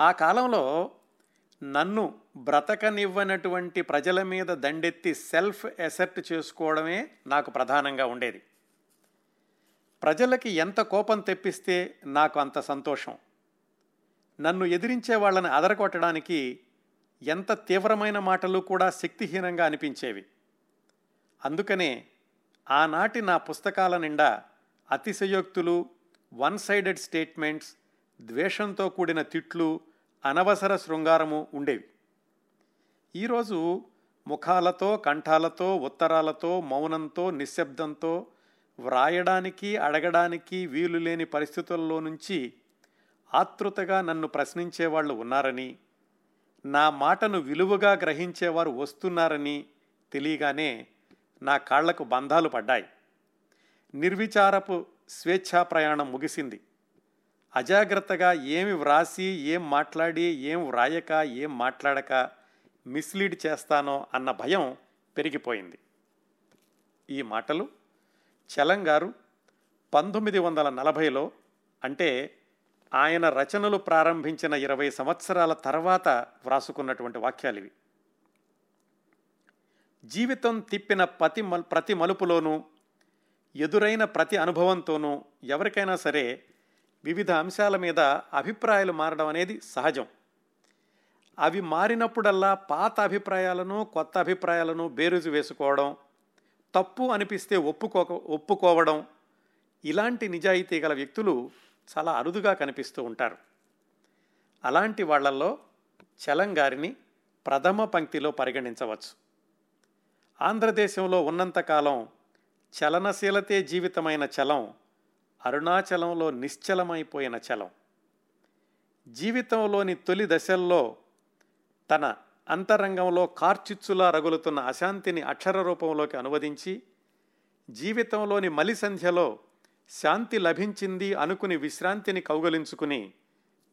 ఆ కాలంలో నన్ను బ్రతకనివ్వనటువంటి ప్రజల మీద దండెత్తి సెల్ఫ్ ఎసెప్ట్ చేసుకోవడమే నాకు ప్రధానంగా ఉండేది. ప్రజలకి ఎంత కోపం తెప్పిస్తే నాకు అంత సంతోషం. నన్ను ఎదిరించే వాళ్ళని అదరకొట్టడానికి ఎంత తీవ్రమైన మాటలు కూడా శక్తిహీనంగా అనిపించేవి. అందుకనే ఆనాటి నా పుస్తకాల నిండా అతిశయోక్తులు వన్ సైడెడ్ స్టేట్మెంట్స్ ద్వేషంతో కూడిన తిట్లు అనవసర శృంగారము ఉండేవి. ఈరోజు ముఖాలతో కంఠాలతో ఉత్తరాలతో మౌనంతో నిశ్శబ్దంతో వ్రాయడానికి అడగడానికి వీలు లేని పరిస్థితుల్లో నుంచి ఆతృతగా నన్ను ప్రశ్నించేవాళ్ళు ఉన్నారని నా మాటను విలువగా గ్రహించేవారు వస్తున్నారని తెలియగానే నా కాళ్ళకు బంధాలు పడ్డాయి. నిర్విచారపు స్వేచ్ఛా ప్రయాణం ముగిసింది. అజాగ్రత్తగా ఏమి వ్రాసి ఏం మాట్లాడి ఏం వ్రాయక ఏం మాట్లాడక మిస్లీడ్ చేస్తానో అన్న భయం పెరిగిపోయింది. ఈ మాటలు చలంగారు పంతొమ్మిది వందల నలభైలో అంటే ఆయన రచనలు ప్రారంభించిన ఇరవై సంవత్సరాల తర్వాత వ్రాసుకున్నటువంటి వాక్యాలు ఇవి. జీవితం తిప్పిన ప్రతి ప్రతి మలుపులోనూ ఎదురైన ప్రతి అనుభవంతోనూ ఎవరికైనా సరే వివిధ అంశాల మీద అభిప్రాయాలు మారడం అనేది సహజం. అవి మారినప్పుడల్లా పాత అభిప్రాయాలను కొత్త అభిప్రాయాలను బేరుజు వేసుకోవడం తప్పు అనిపిస్తే ఒప్పుకో ఒప్పుకోవడం ఇలాంటి నిజాయితీ గల వ్యక్తులు చాలా అరుదుగా కనిపిస్తూ ఉంటారు. అలాంటి వాళ్ళల్లో చలంగారిని ప్రథమ పంక్తిలో పరిగణించవచ్చు. ఆంధ్రదేశంలో ఉన్నంతకాలం చలనశీలతే జీవితమైన చలం అరుణాచలంలో నిశ్చలమైపోయిన చలం. జీవితంలోని తొలి దశల్లో తన అంతరంగంలో కార్చిచ్చులా రగులుతున్న అశాంతిని అక్షర రూపంలోకి అనువదించి జీవితంలోని మలి సంధ్యలో శాంతి లభించింది అనుకుని విశ్రాంతిని కౌగలించుకుని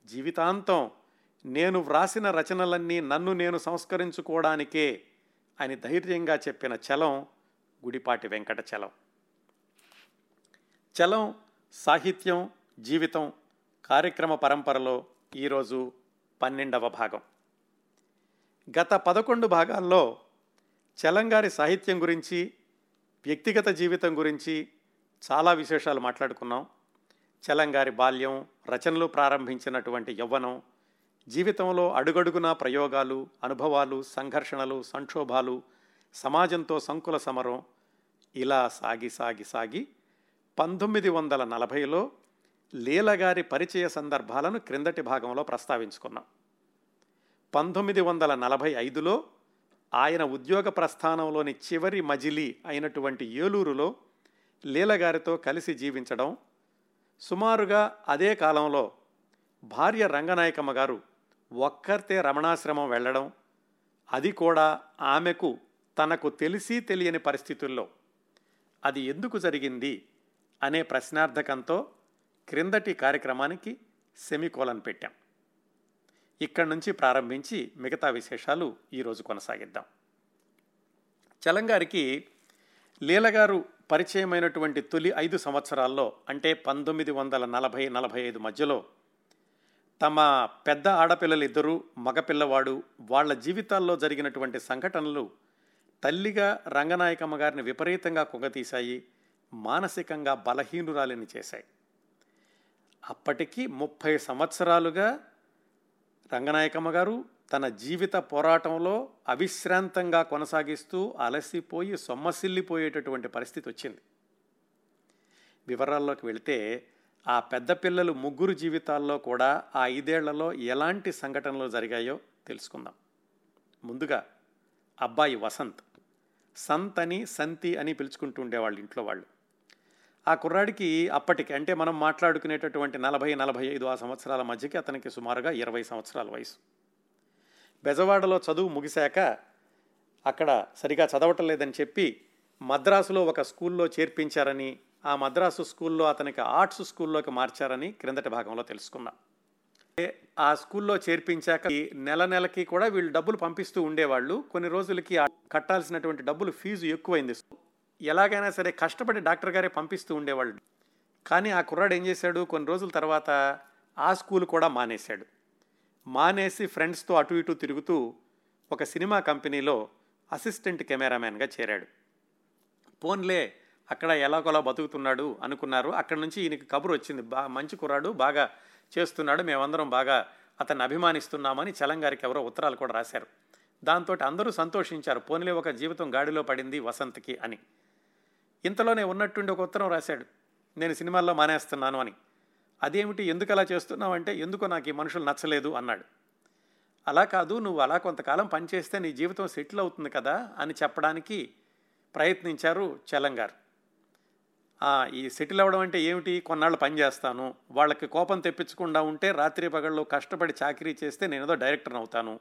జీవితాంతం నేను వ్రాసిన రచనలన్నీ నన్ను నేను సంస్కరించుకోవడానికే అని ధైర్యంగా చెప్పిన చలం గుడిపాటి వెంకట చలం చలం సాహిత్యం జీవితం కార్యక్రమ పరంపరలో ఈరోజు పన్నెండవ భాగం. గత పదకొండు భాగాల్లో చలంగారి సాహిత్యం గురించి వ్యక్తిగత జీవితం గురించి చాలా విశేషాలు మాట్లాడుకున్నాం. చలంగారి బాల్యం రచనలు ప్రారంభించినటువంటి యవ్వనం జీవితంలో అడుగడుగునా ప్రయోగాలు అనుభవాలు సంఘర్షణలు సంక్షోభాలు సమాజంతో సంకుల సమరం ఇలా సాగి సాగి సాగి పంతొమ్మిది వందల నలభైలో లీలగారి పరిచయ సందర్భాలను క్రిందటి భాగంలో ప్రస్తావించుకున్నాం. పంతొమ్మిది వందల నలభై ఐదులో ఆయన ఉద్యోగ ప్రస్థానంలోని చివరి మజిలీ అయినటువంటి ఏలూరులో లీలగారితో కలిసి జీవించడం సుమారుగా అదే కాలంలో భార్య రంగనాయకమ్మ గారు ఒక్కరితే రమణాశ్రమం వెళ్ళడం అది కూడా ఆమెకు తనకు తెలిసి తెలియని పరిస్థితుల్లో. అది ఎందుకు జరిగింది? అనే ప్రశ్నార్థకంతో క్రిందటి కార్యక్రమానికి సెమికోలన్ పెట్టాం. ఇక్కడి నుంచి ప్రారంభించి మిగతా విశేషాలు ఈరోజు కొనసాగిద్దాం. చలంగారికి లీలగారు పరిచయమైనటువంటి తొలి ఐదు సంవత్సరాల్లో అంటే పంతొమ్మిది వందల నలభై నలభై ఐదు మధ్యలో తమ పెద్ద ఆడపిల్లలిద్దరూ మగపిల్లవాడు వాళ్ళ జీవితాల్లో జరిగినటువంటి సంఘటనలు తల్లిగా రంగనాయకమ్మ గారిని విపరీతంగా కుంగతీశాయి. మానసికంగా బలహీనురాలిని చేశాయి. అప్పటికి ముప్పై సంవత్సరాలుగా రంగనాయకమ్మ గారు తన జీవిత పోరాటంలో అవిశ్రాంతంగా కొనసాగిస్తూ అలసిపోయి సొమ్మసిల్లిపోయేటటువంటి పరిస్థితి వచ్చింది. వివరాల్లోకి వెళితే ఆ పెద్ద పిల్లలు ముగ్గురు జీవితాల్లో కూడా ఆ ఐదేళ్ళలో ఎలాంటి సంఘటనలు జరిగాయో తెలుసుకుందాం. ముందుగా అబ్బాయి వసంత్ సంత్ అని సంతి అని పిలుచుకుంటూ ఉండేవాళ్ళు ఇంట్లో వాళ్ళు. ఆ కుర్రాడికి అప్పటికి అంటే మనం మాట్లాడుకునేటటువంటి నలభై నలభై ఐదు ఆ సంవత్సరాల మధ్యకి అతనికి సుమారుగా ఇరవై సంవత్సరాల వయసు. బెజవాడలో చదువు ముగిశాక అక్కడ సరిగా చదవటం లేదని చెప్పి మద్రాసులో ఒక స్కూల్లో చేర్పించారని ఆ మద్రాసు స్కూల్లో అతనికి ఆర్ట్స్ స్కూల్లోకి మార్చారని క్రిందటి భాగంలో తెలుసుకున్నాం. ఆ స్కూల్లో చేర్పించాక నెల నెలకి కూడా వీళ్ళు డబ్బులు పంపిస్తూ ఉండేవాళ్ళు. కొన్ని రోజులకి కట్టాల్సినటువంటి డబ్బులు ఫీజు ఎక్కువైంది. ఎలాగైనా సరే కష్టపడి డాక్టర్ గారే పంపిస్తూ ఉండేవాళ్ళు. కానీ ఆ కుర్రాడు ఏం చేశాడు? కొన్ని రోజుల తర్వాత ఆ స్కూల్ కూడా మానేశాడు. మానేసి ఫ్రెండ్స్తో అటు ఇటు తిరుగుతూ ఒక సినిమా కంపెనీలో అసిస్టెంట్ కెమెరామ్యాన్గా చేరాడు. పోన్లే అక్కడ ఎలాగోలా బతుకుతున్నాడు అనుకున్నారు. అక్కడ నుంచి ఈయనకి కబురు వచ్చింది బా మంచి కుర్రాడు బాగా చేస్తున్నాడు మేమందరం బాగా అతన్ని అభిమానిస్తున్నామని చలంగారికి ఎవరో ఉత్తరాలు కూడా రాశారు. దాంతో అందరూ సంతోషించారు. పోన్లే ఒక జీవితం గాడిలో పడింది వసంత్కి అని. ఇంతలోనే ఉన్నట్టుండి ఒక ఉత్తరం రాశాడు. నేను సినిమాల్లో మానేస్తున్నాను అని. అదేమిటి? ఎందుకు అలా చేస్తున్నావంటే ఎందుకో నాకు ఈ మనుషులు నచ్చలేదు అన్నాడు. అలా కాదు నువ్వు అలా కొంతకాలం పనిచేస్తే నీ జీవితం సెటిల్ అవుతుంది కదా అని చెప్పడానికి ప్రయత్నించారు చలంగారు. ఈ సెటిల్ అవ్వడం అంటే ఏమిటి? కొన్నాళ్ళు పని చేస్తాను. వాళ్ళకి కోపం తెప్పించకుండా ఉంటే రాత్రి పగళ్ళు కష్టపడి చాకరీ చేస్తే నేను ఏదో డైరెక్టర్ అవుతాను.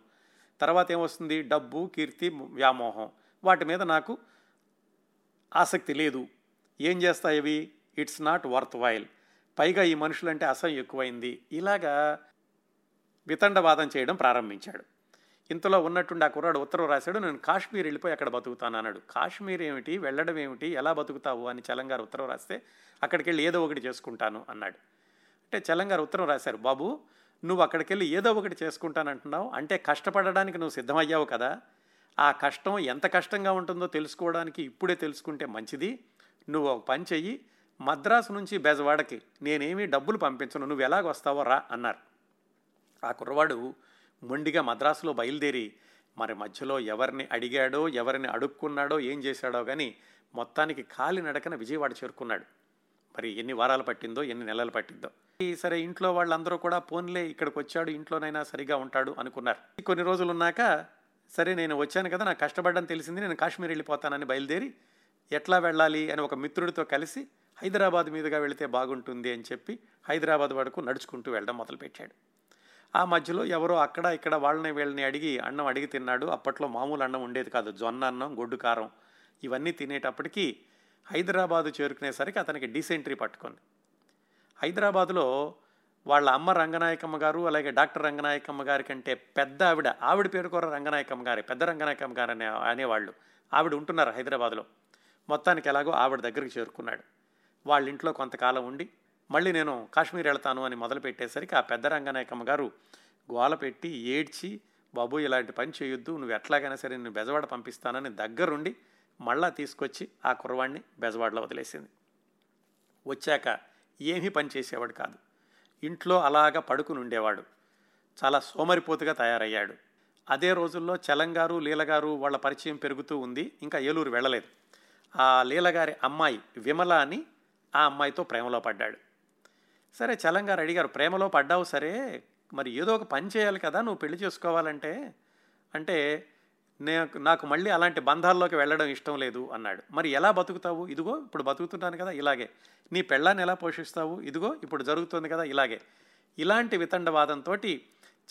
తర్వాత ఏమొస్తుంది? డబ్బు కీర్తి వ్యామోహం. వాటి మీద నాకు ఆసక్తి లేదు. ఏం చేస్తాయి ఇట్స్ నాట్ వర్త్ వైల్ పైగా ఈ మనుషులంటే అసహ్యం ఎక్కువైంది. ఇలాగా వితండవాదం చేయడం ప్రారంభించాడు. ఇంతలో ఉన్నట్టుండి ఆ కుర్రాడు ఉత్తరం రాశాడు నేను కాశ్మీర్ వెళ్ళిపోయి అక్కడ బతుకుతాను అన్నాడు. కాశ్మీర్ ఏమిటి? వెళ్ళడం ఏమిటి? ఎలా బతుకుతావు? అని చలంగారు ఉత్తరం రాస్తే అక్కడికి వెళ్ళి ఏదో ఒకటి చేసుకుంటాను అన్నాడు. అంటే చలంగారు ఉత్తరం రాశారు బాబు నువ్వు అక్కడికి వెళ్ళి ఏదో ఒకటి చేసుకుంటానంటున్నావు. అంటే కష్టపడడానికి నువ్వు సిద్ధమయ్యావు కదా. ఆ కష్టం ఎంత కష్టంగా ఉంటుందో తెలుసుకోవడానికి ఇప్పుడే తెలుసుకుంటే మంచిది. నువ్వు ఒక పని చెయ్యి మద్రాసు నుంచి బెజవాడకి నేనేమీ డబ్బులు పంపించను నువ్వు ఎలాగ వస్తావో రా అన్నారు. ఆ కుర్రవాడు మొండిగా మద్రాసులో బయలుదేరి మరి మధ్యలో ఎవరిని అడిగాడో ఎవరిని అడుక్కున్నాడో ఏం చేశాడో కానీ మొత్తానికి కాలి నడకన విజయవాడ చేరుకున్నాడు. మరి ఎన్ని వారాలు పట్టిందో ఎన్ని నెలలు పట్టిందో. సరే ఇంట్లో వాళ్ళందరూ కూడా పోన్లే ఇక్కడికి వచ్చాడు ఇంట్లోనైనా సరిగా ఉంటాడు అనుకున్నారు. కొన్ని రోజులు ఉన్నాక సరే నేను వచ్చాను కదా నాకు కష్టపడ్డం తెలిసింది నేను కాశ్మీర్ వెళ్ళిపోతానని బయలుదేరి ఎట్లా వెళ్ళాలి అని ఒక మిత్రుడితో కలిసి హైదరాబాద్ మీదుగా వెళితే బాగుంటుంది అని చెప్పి హైదరాబాద్ వరకు నడుచుకుంటూ వెళ్ళడం మొదలుపెట్టాడు. ఆ మధ్యలో ఎవరో అక్కడ ఇక్కడ వాళ్ళని వీళ్ళని అడిగి అన్నం అడిగి తిన్నాడు. అప్పట్లో మామూలు అన్నం ఉండేది కాదు. జొన్న అన్నం గొడ్డు కారం ఇవన్నీ తినేటప్పటికీ హైదరాబాదు చేరుకునేసరికి అతనికి డీసెంట్రీ పట్టుకుంది. హైదరాబాదులో వాళ్ళ అమ్మ రంగనాయకమ్మ గారు అలాగే డాక్టర్ రంగనాయకమ్మ గారి కంటే పెద్ద ఆవిడ ఆవిడ పేరు కూడా రంగనాయకమ్మ గారి పెద్ద రంగనాయకమ్మ గారు అనే అనేవాళ్ళు. ఆవిడ ఉంటున్నారు హైదరాబాద్లో. మొత్తానికి ఎలాగో ఆవిడ దగ్గరికి చేరుకున్నాడు. వాళ్ళ ఇంట్లో కొంతకాలం ఉండి మళ్ళీ నేను కాశ్మీర్ వెళ్తాను అని మొదలు పెట్టేసరికి ఆ పెద్ద రంగనాయకమ్మ గారు గోల పెట్టి ఏడ్చి బాబు ఇలాంటి పని చేయొద్దు నువ్వు ఎట్లాగైనా సరే నేను బెజవాడ పంపిస్తానని దగ్గరుండి మళ్ళా తీసుకొచ్చి ఆ కుర్రవాడిని బెజవాడలో వదిలేసింది. వచ్చాక ఏమీ పని చేసేవాడు కాదు. ఇంట్లో అలాగా పడుకుని ఉండేవాడు. చాలా సోమరిపోతుగా తయారయ్యాడు. అదే రోజుల్లో చలంగారు లీలగారు వాళ్ళ పరిచయం పెరుగుతూ ఉంది. ఇంకా ఏలూరు వెళ్ళలేదు. ఆ లీలగారి అమ్మాయి విమల అని ఆ అమ్మాయితో ప్రేమలో పడ్డాడు. సరే చలంగారు అడిగారు ప్రేమలో పడ్డావు సరే మరి ఏదో ఒక పని చేయాలి కదా నువ్వు పెళ్ళి చేసుకోవాలంటే? అంటే నేను నాకు మళ్ళీ అలాంటి బంధాల్లోకి వెళ్ళడం ఇష్టం లేదు అన్నాడు. మరి ఎలా బతుకుతావు? ఇదిగో ఇప్పుడు బతుకుతున్నాను కదా ఇలాగే. నీ పెళ్ళాన్ని ఎలా పోషిస్తావు? ఇదిగో ఇప్పుడు జరుగుతుంది కదా ఇలాగే. ఇలాంటి వితండవాదంతో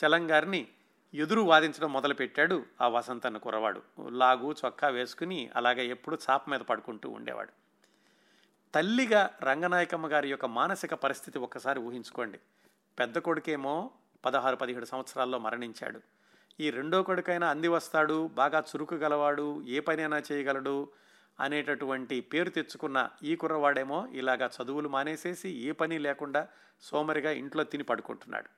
చలంగారిని ఎదురు వాదించడం మొదలుపెట్టాడు ఆ వసంతన్న కురవాడు లాగు చొక్కా వేసుకుని అలాగే ఎప్పుడు చాప మీద పడుకుంటూ ఉండేవాడు. తల్లిగా రంగనాయకమ్మ గారి యొక్క మానసిక పరిస్థితి ఒక్కసారి ఊహించుకోండి. పెద్ద కొడుకేమో పదహారు పదిహేడు సంవత్సరాల్లో మరణించాడు. ఈ రెండో కొడుకైనా అంది వస్తాడు బాగా చురుకు గలవాడు ఏ పనైనా చేయగలడు అనేటటువంటి పేరు తెచ్చుకున్న ఈ కుర్రవాడేమో ఇలాగా చదువులు మానేసేసి ఏ పని లేకుండా సోమరిగా ఇంట్లో తిని పడుకుంటున్నాడు.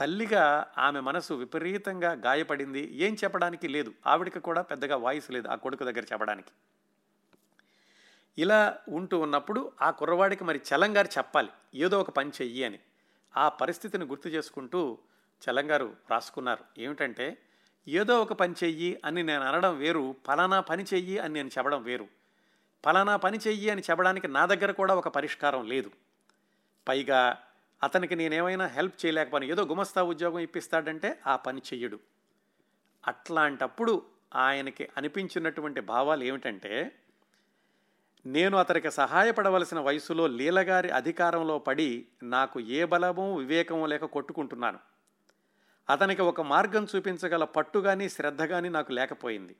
తల్లిగా ఆమె మనసు విపరీతంగా గాయపడింది. ఏం చెప్పడానికి లేదు. ఆవిడకి కూడా పెద్దగా వాయిస్ లేదు ఆ కొడుకు దగ్గర చెప్పడానికి. ఇలా ఉంటూ ఉన్నప్పుడు ఆ కుర్రవాడికి మరి చలంగారు చెప్పాలి. ఏదో ఒక పని చెయ్యి అని. ఆ పరిస్థితిని గుర్తు చేసుకుంటూ చలంగారు రాసుకున్నారు. ఏమిటంటే ఏదో ఒక పని చెయ్యి అని నేను అనడం వేరు ఫలానా పని చెయ్యి అని నేను చెప్పడం వేరు. ఫలానా పని చెయ్యి అని చెప్పడానికి నా దగ్గర కూడా ఒక పరిష్కారం లేదు. పైగా అతనికి నేనేమైనా హెల్ప్ చేయలేకపోయినా ఏదో గుమస్తా ఉద్యోగం ఇప్పిస్తాడంటే ఆ పని చెయ్యడు. అట్లాంటప్పుడు ఆయనకి అనిపించినటువంటి భావాలు ఏమిటంటే నేను అతనికి సహాయపడవలసిన వయసులో లీలగారి అధికారంలో పడి నాకు ఏ బలమో వివేకమో లేక కొట్టుకుంటున్నాను. అతనికి ఒక మార్గం చూపించగల పట్టు కానీ శ్రద్ధ కానీ నాకు లేకపోయింది.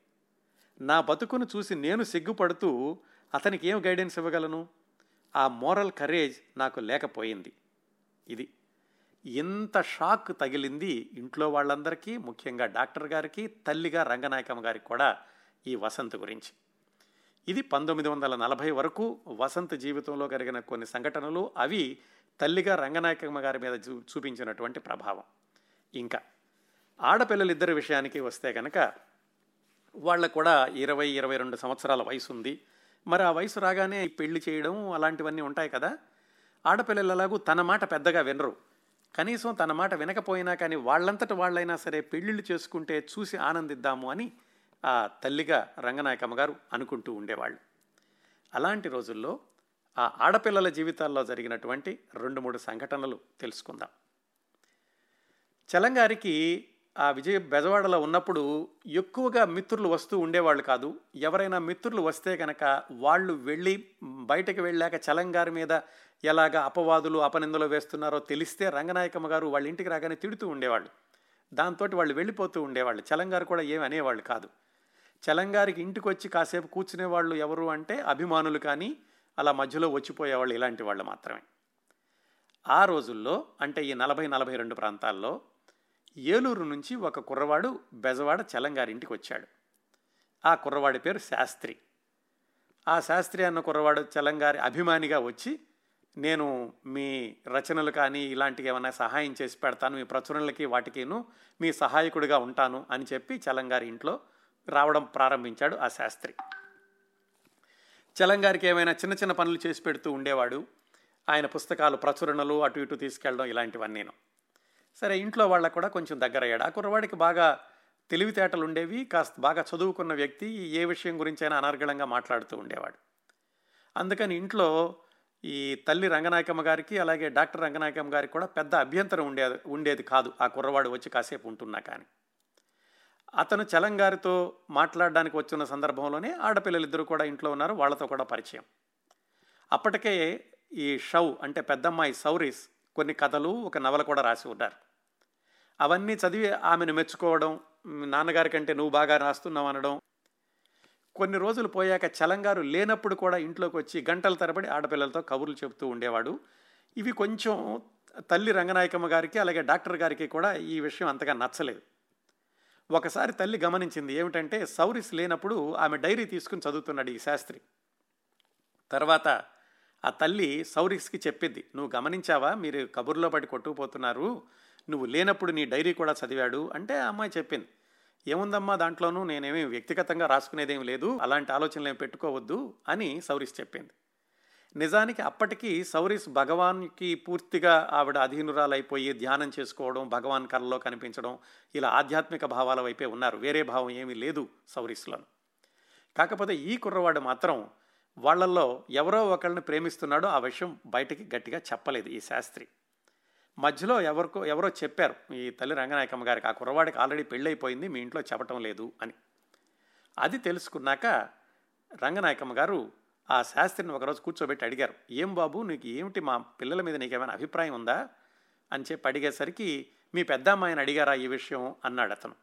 నా బతుకును చూసి నేను సిగ్గుపడుతూ అతనికి ఏం గైడెన్స్ ఇవ్వగలను? ఆ మోరల్ కరేజ్ నాకు లేకపోయింది. ఇది ఎంత షాక్ తగిలింది ఇంట్లో వాళ్ళందరికీ ముఖ్యంగా డాక్టర్ గారికి తల్లిగా రంగనాయకమ్మ గారికి కూడా ఈ వసంత్ గురించి. ఇది పంతొమ్మిది వందల నలభై వరకు వసంత్ జీవితంలో జరిగిన కొన్ని సంఘటనలు అవి తల్లిగా రంగనాయకమ్మ గారి మీద చూ చూపించినటువంటి ప్రభావం. ఇంకా ఆడపిల్లలిద్దరి విషయానికి వస్తే కనుక వాళ్ళకు కూడా ఇరవై ఇరవై రెండు సంవత్సరాల వయసు ఉంది మరి ఆ వయసు రాగానే పెళ్ళి చేయడం అలాంటివన్నీ ఉంటాయి కదా. ఆడపిల్లలు ఎలాగూ తన మాట పెద్దగా వినరు. కనీసం తన మాట వినకపోయినా కానీ వాళ్ళంతట వాళ్ళైనా సరే పెళ్ళిళ్ళు చేసుకుంటే చూసి ఆనందిద్దాము అని ఆ తల్లిగా రంగనాయకమ్మ గారు అనుకుంటూ ఉండేవాళ్ళు. అలాంటి రోజుల్లో ఆ ఆడపిల్లల జీవితాల్లో జరిగినటువంటి రెండు మూడు సంఘటనలు తెలుసుకుందాం. చలంగారికి ఆ విజయ బెజవాడలో ఉన్నప్పుడు ఎక్కువగా మిత్రులు వస్తూ ఉండేవాళ్ళు కాదు. ఎవరైనా మిత్రులు వస్తే కనుక వాళ్ళు వెళ్ళి బయటకు వెళ్ళాక చలంగారి మీద ఎలాగ అపవాదులు అపనిందలు వేస్తున్నారో తెలిస్తే రంగనాయకమ్మ గారు వాళ్ళ ఇంటికి రాగానే తిడుతూ ఉండేవాళ్ళు. దాంతో వాళ్ళు వెళ్ళిపోతూ ఉండేవాళ్ళు. చలంగారు కూడా ఏమి అనేవాళ్ళు కాదు. చలంగారికి ఇంటికి వచ్చి కాసేపు కూర్చునే వాళ్ళు ఎవరు అంటే అభిమానులు కానీ అలా మధ్యలో వచ్చిపోయేవాళ్ళు ఇలాంటి వాళ్ళు మాత్రమే. ఆ రోజుల్లో అంటే ఈ నలభై నలభై రెండు ప్రాంతాల్లో ఏలూరు నుంచి ఒక కుర్రవాడు బెజవాడ చలంగారింటికి వచ్చాడు ఆ కుర్రవాడి పేరు శాస్త్రి. ఆ శాస్త్రి అన్న కుర్రవాడు చలంగారి అభిమానిగా వచ్చి నేను మీ రచనలు కానీ ఇలాంటివి ఏమైనా సహాయం చేసి పెడతాను మీ ప్రచురణలకి వాటికిను మీ సహాయకుడిగా ఉంటాను అని చెప్పి చలంగారి ఇంట్లో రావడం ప్రారంభించాడు ఆ శాస్త్రి. చలంగారికి ఏమైనా చిన్న చిన్న పనులు చేసి పెడుతూ ఉండేవాడు ఆయన పుస్తకాలు ప్రచురణలు అటు ఇటు తీసుకెళ్ళడం ఇలాంటివన్నీ నేను సరే ఇంట్లో వాళ్ళకు కూడా కొంచెం దగ్గర అయ్యాడు ఆ కుర్రవాడికి బాగా తెలివితేటలు ఉండేవి కాస్త బాగా చదువుకున్న వ్యక్తి ఏ విషయం గురించైనా అనర్గళంగా మాట్లాడుతూ ఉండేవాడు. అందుకని ఇంట్లో ఈ తల్లి రంగనాయకమ్మ గారికి అలాగే డాక్టర్ రంగనాయకమ్మ గారికి కూడా పెద్ద అభ్యంతరం ఉండేది ఉండేది కాదు ఆ కుర్రవాడు వచ్చి కాసేపు ఉంటున్నా కానీ. అతను చలంగారితో మాట్లాడడానికి వచ్చిన సందర్భంలోనే ఆడపిల్లలిద్దరూ కూడా ఇంట్లో ఉన్నారు వాళ్ళతో కూడా పరిచయం. అప్పటికే ఈ షౌ అంటే పెద్దమ్మాయి సౌరీస్ కొన్ని కథలు ఒక నవల కూడా రాసి ఉన్నారు. అవన్నీ చదివి ఆమెను మెచ్చుకోవడం నాన్నగారి కంటే నువ్వు బాగా రాస్తున్నావు అనడం కొన్ని రోజులు పోయాక చలంగారు లేనప్పుడు కూడా ఇంట్లోకి వచ్చి గంటల తరబడి ఆడపిల్లలతో కబుర్లు చెబుతూ ఉండేవాడు. ఇవి కొంచెం తల్లి రంగనాయకమ్మ గారికి అలాగే డాక్టర్ గారికి కూడా ఈ విషయం అంతగా నచ్చలేదు. ఒకసారి తల్లి గమనించింది ఏమిటంటే సౌరిస్ లేనప్పుడు ఆమె డైరీ తీసుకుని చదువుతున్నాడు ఈ శాస్త్రి. తర్వాత ఆ తల్లి సౌరిక్స్కి చెప్పింది నువ్వు గమనించావా? మీరు కబుర్లో పడి కొట్టుకుపోతున్నారు. నువ్వు లేనప్పుడు నీ డైరీ కూడా చదివాడు అంటే ఆ అమ్మాయి చెప్పింది. ఏముందమ్మా దాంట్లోనూ నేనేమి వ్యక్తిగతంగా రాసుకునేదేం లేదు. అలాంటి ఆలోచనలు ఏమి పెట్టుకోవద్దు అని సౌరీస్ చెప్పింది. నిజానికి అప్పటికి సౌరీస్ భగవాన్కి పూర్తిగా ఆవిడ అధీనురాలైపోయి ధ్యానం చేసుకోవడం భగవాన్ కళ్ళలో కనిపించడం ఇలా ఆధ్యాత్మిక భావాల వైపే ఉన్నారు. వేరే భావం ఏమీ లేదు సౌరీస్లో కాకపోతే ఈ కుర్రవాడు మాత్రం వాళ్ళల్లో ఎవరో ఒకరిని ప్రేమిస్తున్నాడో ఆ విషయం బయటికి గట్టిగా చెప్పలేదు ఈ శాస్త్రి. మధ్యలో ఎవరికో ఎవరో చెప్పారు ఈ తల్లి రంగనాయకమ్మ గారికి ఆ కుర్రవాడికి ఆల్రెడీ పెళ్ళైపోయింది మీ ఇంట్లో చెప్పటం లేదు అని. అది తెలుసుకున్నాక రంగనాయకమ్మ గారు ఆ శాస్త్రిని ఒకరోజు కూర్చోబెట్టి అడిగారు ఏం బాబు నీకు ఏమిటి మా పిల్లల మీద నీకేమైనా అభిప్రాయం ఉందా? అని చెప్పి అడిగేసరికి మీ పెద్ద అమ్మాయిని అడిగారా ఈ విషయం? అన్నాడు అతను.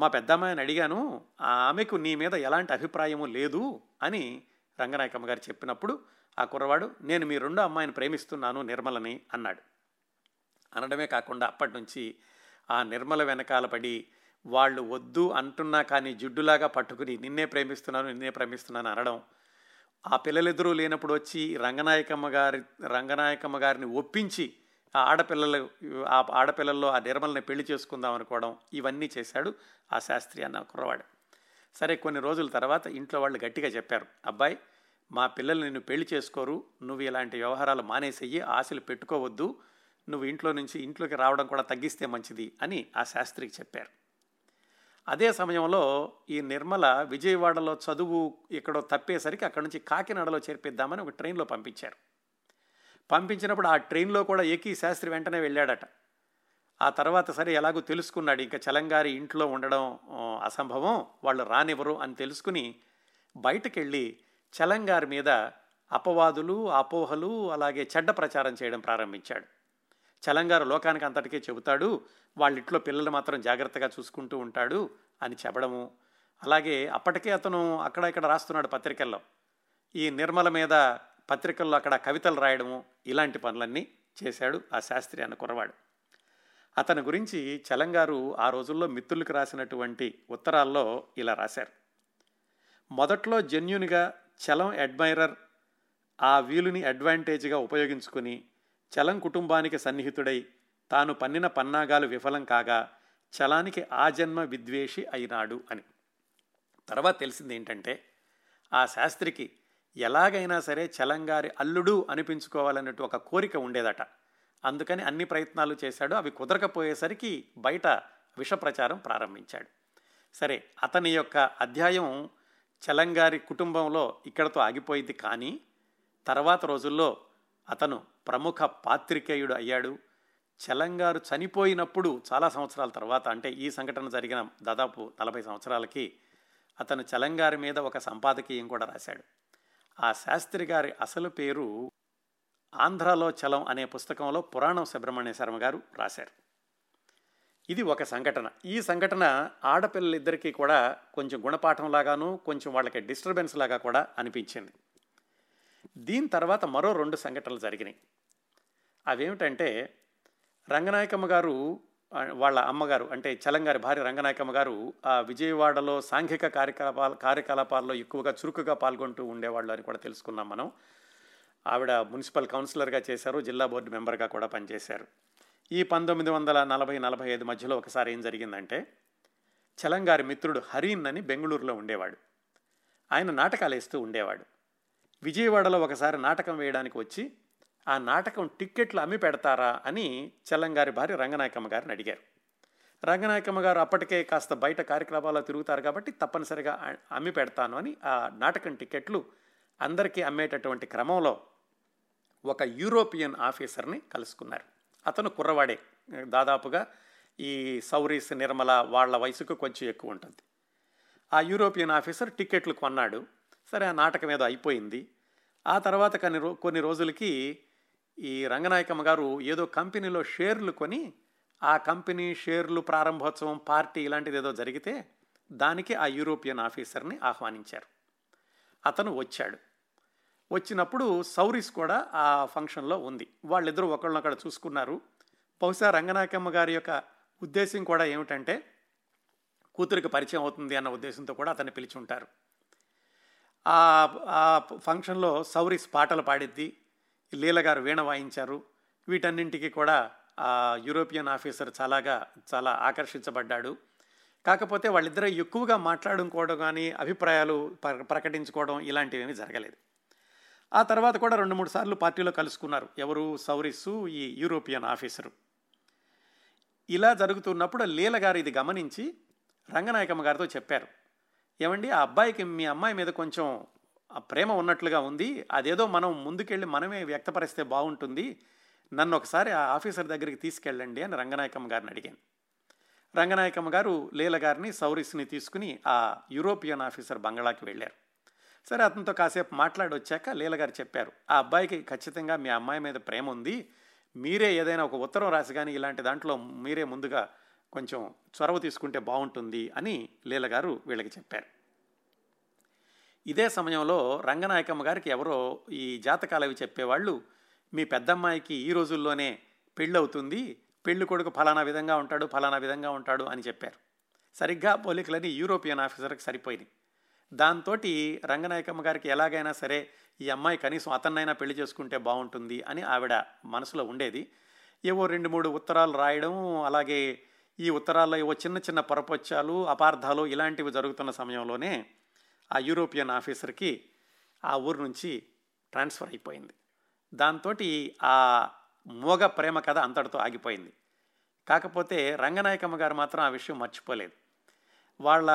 మా పెద్ద అమ్మాయిని అడిగాను ఆమెకు నీ మీద ఎలాంటి అభిప్రాయము లేదు అని రంగనాయకమ్మ గారు చెప్పినప్పుడు ఆ కుర్రవాడు నేను మీ రెండో అమ్మాయిని ప్రేమిస్తున్నాను నిర్మలని అన్నాడు. అనడమే కాకుండా అప్పటి నుంచి ఆ నిర్మల వెనకాల పడి వాళ్ళు వద్దు అంటున్నా కానీ జిడ్డులాగా పట్టుకుని నిన్నే ప్రేమిస్తున్నాను నిన్నే ప్రేమిస్తున్నాను అనడం ఆ పిల్లలిద్దరూ లేనప్పుడు వచ్చి రంగనాయకమ్మ గారి రంగనాయకమ్మ గారిని ఒప్పించి ఆ ఆడపిల్లలు ఆ ఆడపిల్లల్లో ఆ నిర్మలని పెళ్ళి చేసుకుందాం అనుకోవడం ఇవన్నీ చేశాడు ఆ శాస్త్రి అన్న కుర్రవాడు. సరే కొన్ని రోజుల తర్వాత ఇంట్లో వాళ్ళు గట్టిగా చెప్పారు అబ్బాయి మా పిల్లలు నిన్ను పెళ్ళి చేసుకోరు నువ్వు ఇలాంటి వ్యవహారాలు మానేసేయి ఆశలు పెట్టుకోవద్దు నువ్వు ఇంట్లో నుంచి ఇంట్లోకి రావడం కూడా తగ్గిస్తే మంచిది అని ఆ శాస్త్రికి చెప్పారు. అదే సమయంలో ఈ నిర్మల విజయవాడలో చదువు ఎక్కడో తప్పేసరికి అక్కడి నుంచి కాకినాడలో చేర్పిద్దామని ఒక ట్రైన్లో పంపించారు. పంపించినప్పుడు ఆ ట్రైన్లో కూడా ఏకీ శాస్త్రి వెంటనే వెళ్ళాడట. ఆ తర్వాత సరే ఎలాగో తెలుసుకున్నాడు. ఇంకా చలంగారి ఇంట్లో ఉండడం అసంభవం వాళ్ళు రానివ్వరు అని తెలుసుకుని బయటకెళ్ళి చలంగారి మీద అపవాదులు అపోహలు అలాగే చెడ్డ ప్రచారం చేయడం ప్రారంభించాడు. చలంగారు లోకానికి అంతటికే చెబుతాడు. వాళ్ళ ఇంట్లో పిల్లలు మాత్రం జాగ్రత్తగా చూసుకుంటూ ఉంటాడు అని చెప్పడము. అలాగే అప్పటికే అతను అక్కడ ఇక్కడ రాస్తున్నాడు పత్రికల్లో. ఈ నిర్మల మీద పత్రికల్లో అక్కడ కవితలు రాయడము ఇలాంటి పనులన్నీ చేశాడు ఆ శాస్త్రి అన్న కుర్రవాడు. అతని గురించి చలంగారు ఆ రోజుల్లో మిత్రులకు రాసినటువంటి ఉత్తరాల్లో ఇలా రాశారు. మొదట్లో జెన్యున్గా చలం అడ్మైరర్ ఆ వీలుని అడ్వాంటేజ్గా ఉపయోగించుకుని చలం కుటుంబానికి సన్నిహితుడై తాను పన్నిన పన్నాగాలు విఫలం కాగా చలానికి ఆజన్మ విద్వేషి అయినాడు అని. తర్వాత తెలిసింది ఏంటంటే ఆ శాస్త్రికి ఎలాగైనా సరే చలంగారి అల్లుడు అనిపించుకోవాలన్నట్టు ఒక కోరిక ఉండేదట. అందుకని అన్ని ప్రయత్నాలు చేశాడు. అవి కుదరకపోయేసరికి బయట విష ప్రచారం ప్రారంభించాడు. సరే అతని యొక్క అధ్యాయం చలంగారి కుటుంబంలో ఇక్కడతో ఆగిపోయింది కానీ తర్వాత రోజుల్లో అతను ప్రముఖ పాత్రికేయుడు అయ్యాడు. చలంగారు చనిపోయినప్పుడు చాలా సంవత్సరాల తర్వాత అంటే ఈ సంఘటన జరిగిన దాదాపు నలభై సంవత్సరాలకి అతను చలంగారి మీద ఒక సంపాదకీయం కూడా రాశాడు. ఆ శాస్త్రి గారి అసలు పేరు ఆంధ్రాలో చలం అనే పుస్తకంలో పురాణం సుబ్రహ్మణ్య శర్మ గారు రాశారు. ఇది ఒక సంఘటన. ఈ సంఘటన ఆడపిల్లలిద్దరికీ కూడా కొంచెం గుణపాఠంలాగాను కొంచెం వాళ్ళకి డిస్టర్బెన్స్ లాగా కూడా అనిపించింది. దీని తర్వాత మరో రెండు సంఘటనలు జరిగినాయి. అవేమిటంటే రంగనాయకమ్మ గారు వాళ్ళ అమ్మగారు అంటే చలంగారి భార్య రంగనాయకమ్మ గారు ఆ విజయవాడలో సాంఘిక కార్యకలాపాల కార్యకలాపాల్లో ఎక్కువగా చురుకుగా పాల్గొంటూ ఉండేవాళ్ళు అని కూడా తెలుసుకున్నాం మనం. ఆవిడ మున్సిపల్ కౌన్సిలర్గా చేశారు జిల్లా బోర్డు మెంబర్గా కూడా పనిచేశారు. ఈ పంతొమ్మిది వందల నలభై నలభై ఐదు మధ్యలో ఒకసారి ఏం జరిగిందంటే చలంగారి మిత్రుడు హరీన్ అని బెంగళూరులో ఉండేవాడు. ఆయన నాటకాలు వేస్తూ ఉండేవాడు. విజయవాడలో ఒకసారి నాటకం వేయడానికి వచ్చి ఆ నాటకం టిక్కెట్లు అమ్మి పెడతారా? అని చల్లంగారి భార్య రంగనాయకమ్మ గారిని అడిగారు. రంగనాయకమ్మ గారు అప్పటికే కాస్త బయట కార్యక్రమాల్లో తిరుగుతారు కాబట్టి తప్పనిసరిగా అమ్మి పెడతాను అని ఆ నాటకం టిక్కెట్లు అందరికీ అమ్మేటటువంటి క్రమంలో ఒక యూరోపియన్ ఆఫీసర్ని కలుసుకున్నారు. అతను కుర్రవాడే. దాదాపుగా ఈ సౌరీస్ నిర్మల వాళ్ళ వయసుకు కొంచెం ఎక్కువ ఉంటుంది. ఆ యూరోపియన్ ఆఫీసర్ టిక్కెట్లు కొన్నాడు. సరే ఆ నాటకం ఏదో అయిపోయింది. ఆ తర్వాత కొన్ని రో కొన్ని రోజులకి ఈ రంగనాయకమ్మ గారు ఏదో కంపెనీలో షేర్లు కొని ఆ కంపెనీ షేర్లు ప్రారంభోత్సవం పార్టీ ఇలాంటిది ఏదో జరిగితే దానికి ఆ యూరోపియన్ ఆఫీసర్ని ఆహ్వానించారు. అతను వచ్చాడు. వచ్చినప్పుడు సౌరీస్ కూడా ఆ ఫంక్షన్లో ఉంది. వాళ్ళిద్దరూ ఒకళ్ళనొకడ చూసుకున్నారు. బహుశా రంగనాయకమ్మ గారి యొక్క ఉద్దేశం కూడా ఏమిటంటే కూతురికి పరిచయం అవుతుంది అన్న ఉద్దేశంతో కూడా అతన్ని పిలిచి ఉంటారు. ఆ ఫంక్షన్లో సౌరీస్ పాటలు పాడిద్ది లీల గారు వీణ వాయించారు. వీటన్నింటికి కూడా ఆ యూరోపియన్ ఆఫీసర్ చాలాగా చాలా ఆకర్షించబడ్డాడు. కాకపోతే వాళ్ళిద్దరూ ఎక్కువగా మాట్లాడుకోవడం కానీ అభిప్రాయాలు ప్రకటించుకోవడం ఇలాంటివి జరగలేదు. ఆ తర్వాత కూడా రెండు మూడు సార్లు పార్టీలో కలుసుకున్నారు. ఎవరు? సౌరిస్సు ఈ యూరోపియన్ ఆఫీసరు. ఇలా జరుగుతున్నప్పుడు లీల గారు ఇది గమనించి రంగనాయకమ్మ గారితో చెప్పారు. ఏమండి ఆ అబ్బాయికి మీ అమ్మాయి మీద కొంచెం ప్రేమ ఉన్నట్లుగా ఉంది. అదేదో మనం ముందుకెళ్ళి మనమే వ్యక్తపరిస్తే బాగుంటుంది. నన్ను ఒకసారి ఆ ఆఫీసర్ దగ్గరికి తీసుకెళ్ళండి అని రంగనాయకమ్మ గారిని అడిగాను. రంగనాయకమ్మ గారు లీల గారిని సౌరిస్ని తీసుకుని ఆ యూరోపియన్ ఆఫీసర్ బంగళాకి వెళ్ళారు. సరే అతనితో కాసేపు మాట్లాడి వచ్చాక లీలగారు చెప్పారు ఆ అబ్బాయికి ఖచ్చితంగా మీ అమ్మాయి మీద ప్రేమ ఉంది. మీరే ఏదైనా ఒక ఉత్తరం రాసి కానీ ఇలాంటి దాంట్లో మీరే ముందుగా కొంచెం చొరవ తీసుకుంటే బాగుంటుంది అని లీలగారు వీళ్ళకి చెప్పారు. ఇదే సమయంలో రంగనాయకమ్మ గారికి ఎవరో ఈ జాతకాలవి చెప్పేవాళ్ళు మీ పెద్దమ్మాయికి ఈ రోజుల్లోనే పెళ్ళి అవుతుంది పెళ్ళి కొడుకు ఫలానా విధంగా ఉంటాడు ఫలానా విధంగా ఉంటాడు అని చెప్పారు. సరిగ్గా పోలికలని యూరోపియన్ ఆఫీసర్కి సరిపోయినాయి. దాంతో రంగనాయకమ్మ గారికి ఎలాగైనా సరే ఈ అమ్మాయి కనీసం అతన్నైనా పెళ్ళి చేసుకుంటే బాగుంటుంది అని ఆవిడ మనసులో ఉండేది. ఏవో రెండు మూడు ఉత్తరాలు రాయడం అలాగే ఈ ఉత్తరాల్లో ఏవో చిన్న చిన్న పొరపొచ్చాలు అపార్థాలు ఇలాంటివి జరుగుతున్న సమయంలోనే ఆ యూరోపియన్ ఆఫీసర్కి ఆ ఊరు నుంచి ట్రాన్స్ఫర్ అయిపోయింది. దాంతో ఆ మోగ ప్రేమ కథ అంతటితో ఆగిపోయింది. కాకపోతే రంగనాయకమ్మ గారు మాత్రం ఆ విషయం మర్చిపోలేదు. వాళ్ళ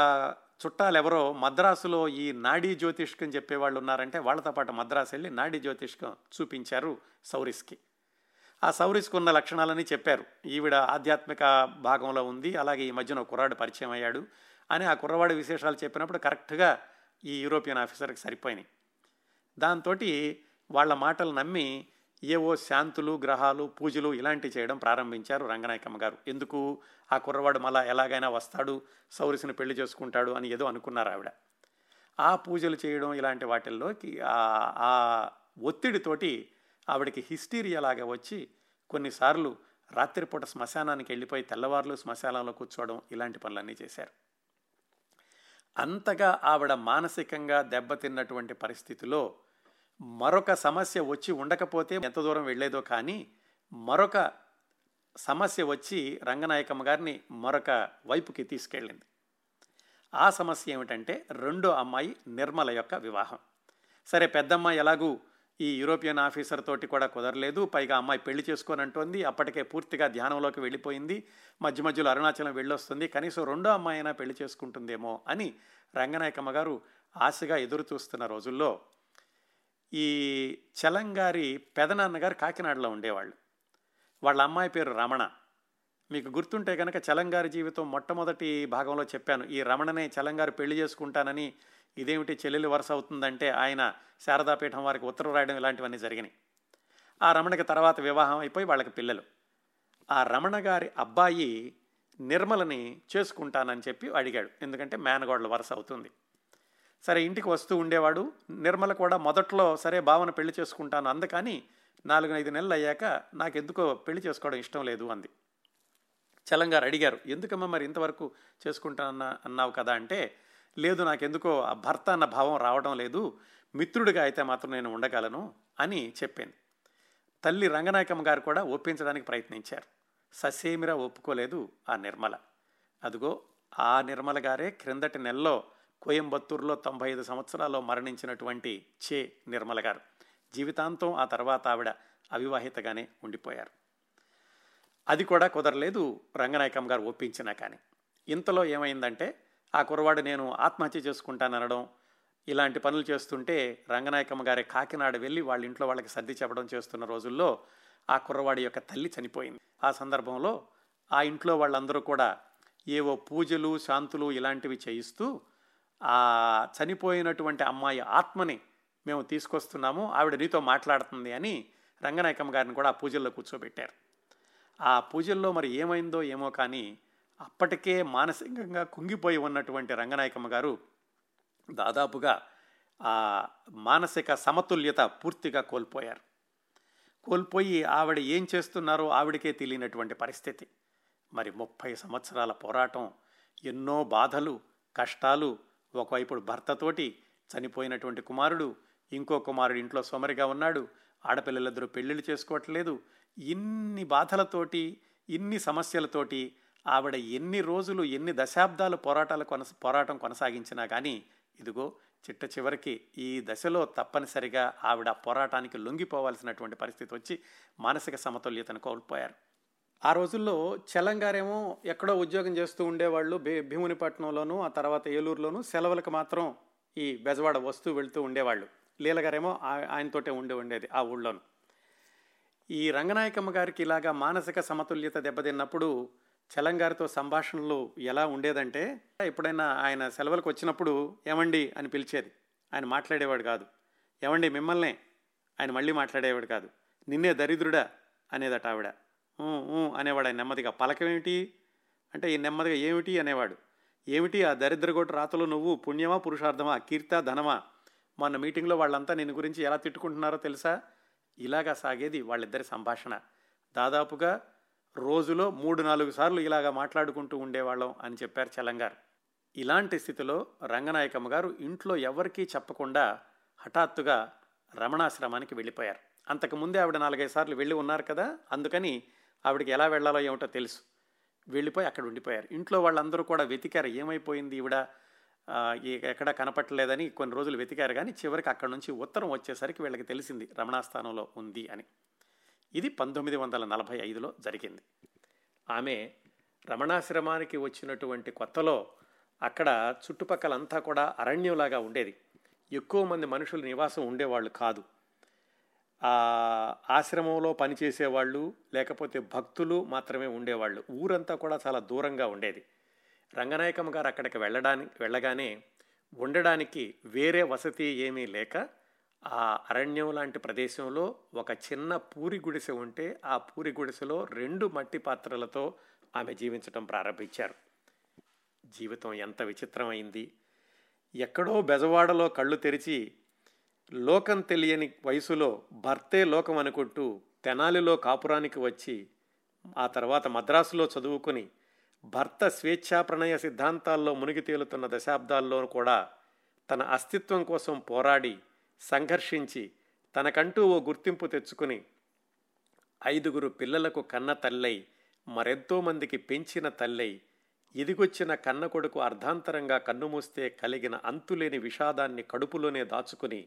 చుట్టాలెవరో మద్రాసులో ఈ నాడీ జ్యోతిష్కం చెప్పేవాళ్ళు ఉన్నారంటే వాళ్ళతో పాటు మద్రాసు వెళ్ళి నాడీ జ్యోతిష్కం చూపించారు సౌరిస్కి. ఆ సౌరిస్కి ఉన్న లక్షణాలని చెప్పారు. ఈవిడ ఆధ్యాత్మిక భాగంలో ఉంది అలాగే ఈ మధ్యన కుర్రాడు పరిచయం అయ్యాడు అని ఆ కుర్రవాడి విశేషాలు చెప్పినప్పుడు కరెక్ట్గా ఈ యూరోపియన్ ఆఫీసర్కి సరిపోయినాయి. దాంతో వాళ్ళ మాటలు నమ్మి ఏవో శాంతులు గ్రహాలు పూజలు ఇలాంటివి చేయడం ప్రారంభించారు రంగనాయకమ్మ గారు. ఎందుకు? ఆ కుర్రవాడు మళ్ళా ఎలాగైనా వస్తాడు సౌరిసిని పెళ్ళి చేసుకుంటాడు అని ఏదో అనుకున్నారు ఆవిడ. ఆ పూజలు చేయడం ఇలాంటి వాటిల్లోకి ఆ ఒత్తిడితోటి ఆవిడకి హిస్టీరియా లాగా వచ్చి కొన్నిసార్లు రాత్రిపూట శ్మశానానికి వెళ్ళిపోయి తెల్లవారులు శ్మశానంలో కూర్చోవడం ఇలాంటి పనులన్నీ చేశారు. అంతగా ఆవిడ మానసికంగా దెబ్బతిన్నటువంటి పరిస్థితిలో మరొక సమస్య వచ్చి ఉండకపోతే ఎంత దూరం వెళ్ళేదో కానీ మరొక సమస్య వచ్చి రంగనాయకమ్మ గారిని మరొక వైపుకి తీసుకెళ్ళింది. ఆ సమస్య ఏమిటంటే రెండో అమ్మాయి నిర్మల యొక్క వివాహం. సరే పెద్దమ్మాయి ఎలాగూ ఈ యూరోపియన్ ఆఫీసర్ తోటి కూడా కుదరలేదు. పైగా అమ్మాయి పెళ్ళి చేసుకొని అంటోంది. అప్పటికే పూర్తిగా ధ్యానంలోకి వెళ్ళిపోయింది. మధ్య మధ్యలో అరుణాచలం వెళ్ళొస్తుంది. కనీసం రెండో అమ్మాయి అయినా పెళ్ళి చేసుకుంటుందేమో అని రంగనాయకమ్మ గారు ఆశగా ఎదురు చూస్తున్న రోజుల్లో ఈ చలంగారి పెదనాన్నగారు కాకినాడలో ఉండేవాళ్ళు. వాళ్ళ అమ్మాయి పేరు రమణ. మీకు గుర్తుంటే కనుక చలంగారి జీవితం మొట్టమొదటి భాగంలో చెప్పాను. ఈ రమణనే చలంగారు పెళ్ళి చేసుకుంటానని ఇదేమిటి చెల్లెలు వరుస అవుతుందంటే ఆయన శారదాపీఠం వారికి ఉత్తరం రాయడం ఇలాంటివన్నీ జరిగినాయి. ఆ రమణకి తర్వాత వివాహం అయిపోయి వాళ్ళకి పిల్లలు. ఆ రమణ గారి అబ్బాయి నిర్మలని చేసుకుంటానని చెప్పి అడిగాడు. ఎందుకంటే మేనగోడల వరుస అవుతుంది. సరే ఇంటికి వస్తూ ఉండేవాడు. నిర్మల కూడా మొదట్లో సరే భావన పెళ్ళి చేసుకుంటాను అందుకని నాలుగైదు నెలలు అయ్యాక నాకెందుకో పెళ్ళి చేసుకోవడం ఇష్టం లేదు అంది. చలంగారు అడిగారు ఎందుకమ్మా మరి ఇంతవరకు చేసుకుంటానన్నా అన్నావు కదా అంటే లేదు నాకెందుకో ఆ భర్త అన్న భావం రావడం లేదు మిత్రుడిగా అయితే మాత్రం నేను ఉండగలను అని చెప్పింది తల్లి రంగనాయకమ్మ గారు కూడా ఒప్పించడానికి ప్రయత్నించారు. ససేమిరా ఒప్పుకోలేదు ఆ నిర్మల. అదిగో ఆ నిర్మల గారే క్రిందటి నెలలో కోయంబత్తూరులో తొంభై ఐదు సంవత్సరాల్లో మరణించినటువంటి చే నిర్మల గారు. జీవితాంతం ఆ తర్వాత ఆవిడ అవివాహితగానే ఉండిపోయారు. అది కూడా కుదరలేదు రంగనాయకం గారు ఒప్పించినా కానీ. ఇంతలో ఏమైందంటే ఆ కురవాడు నేను ఆత్మహత్య చేసుకుంటాననడం ఇలాంటి పనులు చేస్తుంటే రంగనాయకమ్మ గారి కాకినాడ వెళ్ళి వాళ్ళ ఇంట్లో వాళ్ళకి సర్ది చెప్పడం చేస్తున్న రోజుల్లో ఆ కుర్రవాడి యొక్క తల్లి చనిపోయింది. ఆ సందర్భంలో ఆ ఇంట్లో వాళ్ళందరూ కూడా ఏవో పూజలు శాంతులు ఇలాంటివి చేయిస్తూ ఆ చనిపోయినటువంటి అమ్మాయి ఆత్మని మేము తీసుకొస్తున్నాము ఆవిడ నీతో మాట్లాడుతుంది అని రంగనాయకమ్మ గారిని కూడా ఆ పూజల్లో కూర్చోబెట్టారు. ఆ పూజల్లో మరి ఏమైందో ఏమో కానీ అప్పటికే మానసికంగా కుంగిపోయి ఉన్నటువంటి రంగనాయకమ్మ గారు దాదాపుగా ఆ మానసిక సమతుల్యత పూర్తిగా కోల్పోయారు. కోల్పోయి ఆవిడ ఏం చేస్తున్నారో ఆవిడకే తెలియనటువంటి పరిస్థితి. మరి ముప్పై సంవత్సరాల పోరాటం ఎన్నో బాధలు కష్టాలు ఒకవైపు భర్తతోటి చనిపోయినటువంటి కుమారుడు ఇంకో కుమారుడు ఇంట్లో సోమరిగా ఉన్నాడు ఆడపిల్లలిద్దరూ పెళ్ళిళ్ళు చేసుకోవట్లేదు. ఇన్ని బాధలతోటి ఇన్ని సమస్యలతోటి ఆవిడ ఎన్ని రోజులు ఎన్ని దశాబ్దాలు పోరాటాలు కొనస పోరాటం కొనసాగించినా కానీ ఇదిగో చిట్ట చివరికి ఈ దశలో తప్పనిసరిగా ఆవిడ పోరాటానికి లొంగిపోవాల్సినటువంటి పరిస్థితి వచ్చి మానసిక సమతుల్యతను కోల్పోయారు. ఆ రోజుల్లో చలంగారేమో ఎక్కడో ఉద్యోగం చేస్తూ ఉండేవాళ్ళు భీ భీమునిపట్నంలోను ఆ తర్వాత ఏలూరులోను సెలవులకు మాత్రం ఈ బెజవాడ వస్తూ వెళ్తూ ఉండేవాళ్ళు. లీలగారేమో ఆయనతోటే ఉండి ఉండేది ఆ ఊళ్ళోను. ఈ రంగనాయకమ్మ గారికి ఇలాగా మానసిక సమతుల్యత దెబ్బతిన్నప్పుడు చలంగారితో సంభాషణలు ఎలా ఉండేదంటే ఎప్పుడైనా ఆయన సెలవులకు వచ్చినప్పుడు ఏమండి అని పిలిచేది. ఆయన మాట్లాడేవాడు కాదు. ఏమండి మిమ్మల్నే? ఆయన మళ్ళీ మాట్లాడేవాడు కాదు. నిన్నే దరిద్రుడా? అనేదట ఆవిడ. అనేవాడు ఆయన నెమ్మదిగా. పలకమేమిటి అంటే ఈ నెమ్మదిగా ఏమిటి అనేవాడు. ఏమిటి ఆ దరిద్రగోటు రాతలో నువ్వు పుణ్యమా పురుషార్థమా కీర్త ధనమా? మొన్న మీటింగ్లో వాళ్ళంతా నేను గురించి ఎలా తిట్టుకుంటున్నారో తెలుసా? ఇలాగా సాగేది వాళ్ళిద్దరి సంభాషణ. దాదాపుగా రోజులో మూడు నాలుగు సార్లు ఇలాగా మాట్లాడుకుంటూ ఉండేవాళ్ళం అని చెప్పారు చలంగారు. ఇలాంటి స్థితిలో రంగనాయకమ్మ గారు ఇంట్లో ఎవరికీ చెప్పకుండా హఠాత్తుగా రమణాశ్రమానికి వెళ్ళిపోయారు. అంతకుముందే ఆవిడ నాలుగైదు సార్లు వెళ్ళి ఉన్నారు కదా అందుకని ఆవిడకి ఎలా వెళ్ళాలో ఏమిటో తెలుసు. వెళ్ళిపోయి అక్కడ ఉండిపోయారు. ఇంట్లో వాళ్ళందరూ కూడా వెతికారు. ఏమైపోయింది ఈవిడ? ఎక్కడ కనపట్టలేదని కొన్ని రోజులు వెతికారు కానీ చివరికి అక్కడ నుంచి ఉత్తరం వచ్చేసరికి వీళ్ళకి తెలిసింది రమణాస్థానంలో ఉంది అని. ఇది పంతొమ్మిది వందల నలభై ఐదులో జరిగింది. ఆమె రమణాశ్రమానికి వచ్చినటువంటి కొత్తలో అక్కడ చుట్టుపక్కలంతా కూడా అరణ్యంలాగా ఉండేది. ఎక్కువ మంది మనుషులు నివాసం ఉండేవాళ్ళు కాదు. ఆశ్రమంలో పనిచేసేవాళ్ళు లేకపోతే భక్తులు మాత్రమే ఉండేవాళ్ళు. ఊరంతా కూడా చాలా దూరంగా ఉండేది. రంగనాయకమ్మ గారు అక్కడికి వెళ్ళడానికి వెళ్ళగానే ఉండడానికి వేరే వసతి ఏమీ లేక ఆ అరణ్యం లాంటి ప్రదేశంలో ఒక చిన్న పూరి గుడిసె ఉంటే ఆ పూరి గుడిసెలో రెండు మట్టి పాత్రలతో ఆమె జీవించటం ప్రారంభించారు. జీవితం ఎంత విచిత్రమైంది! ఎక్కడో బెజవాడలో కళ్ళు తెరిచి లోకం తెలియని వయసులో భర్తే లోకం అనుకుంటూ తెనాలిలో కాపురానికి వచ్చి ఆ తర్వాత మద్రాసులో చదువుకుని భర్త స్వేచ్ఛా ప్రణయ సిద్ధాంతాల్లో మునిగి తేలుతున్న దశాబ్దాల్లో కూడా తన అస్తిత్వం కోసం పోరాడి సంఘర్షించి తనకంటూ ఓ గుర్తింపు తెచ్చుకుని ఐదుగురు పిల్లలకు కన్న తల్లై మరెంతో మందికి పెంచిన తల్లై ఎదిగొచ్చిన కన్న కొడుకు అర్ధాంతరంగా కన్నుమూస్తే కలిగిన అంతులేని విషాదాన్ని కడుపులోనే దాచుకుని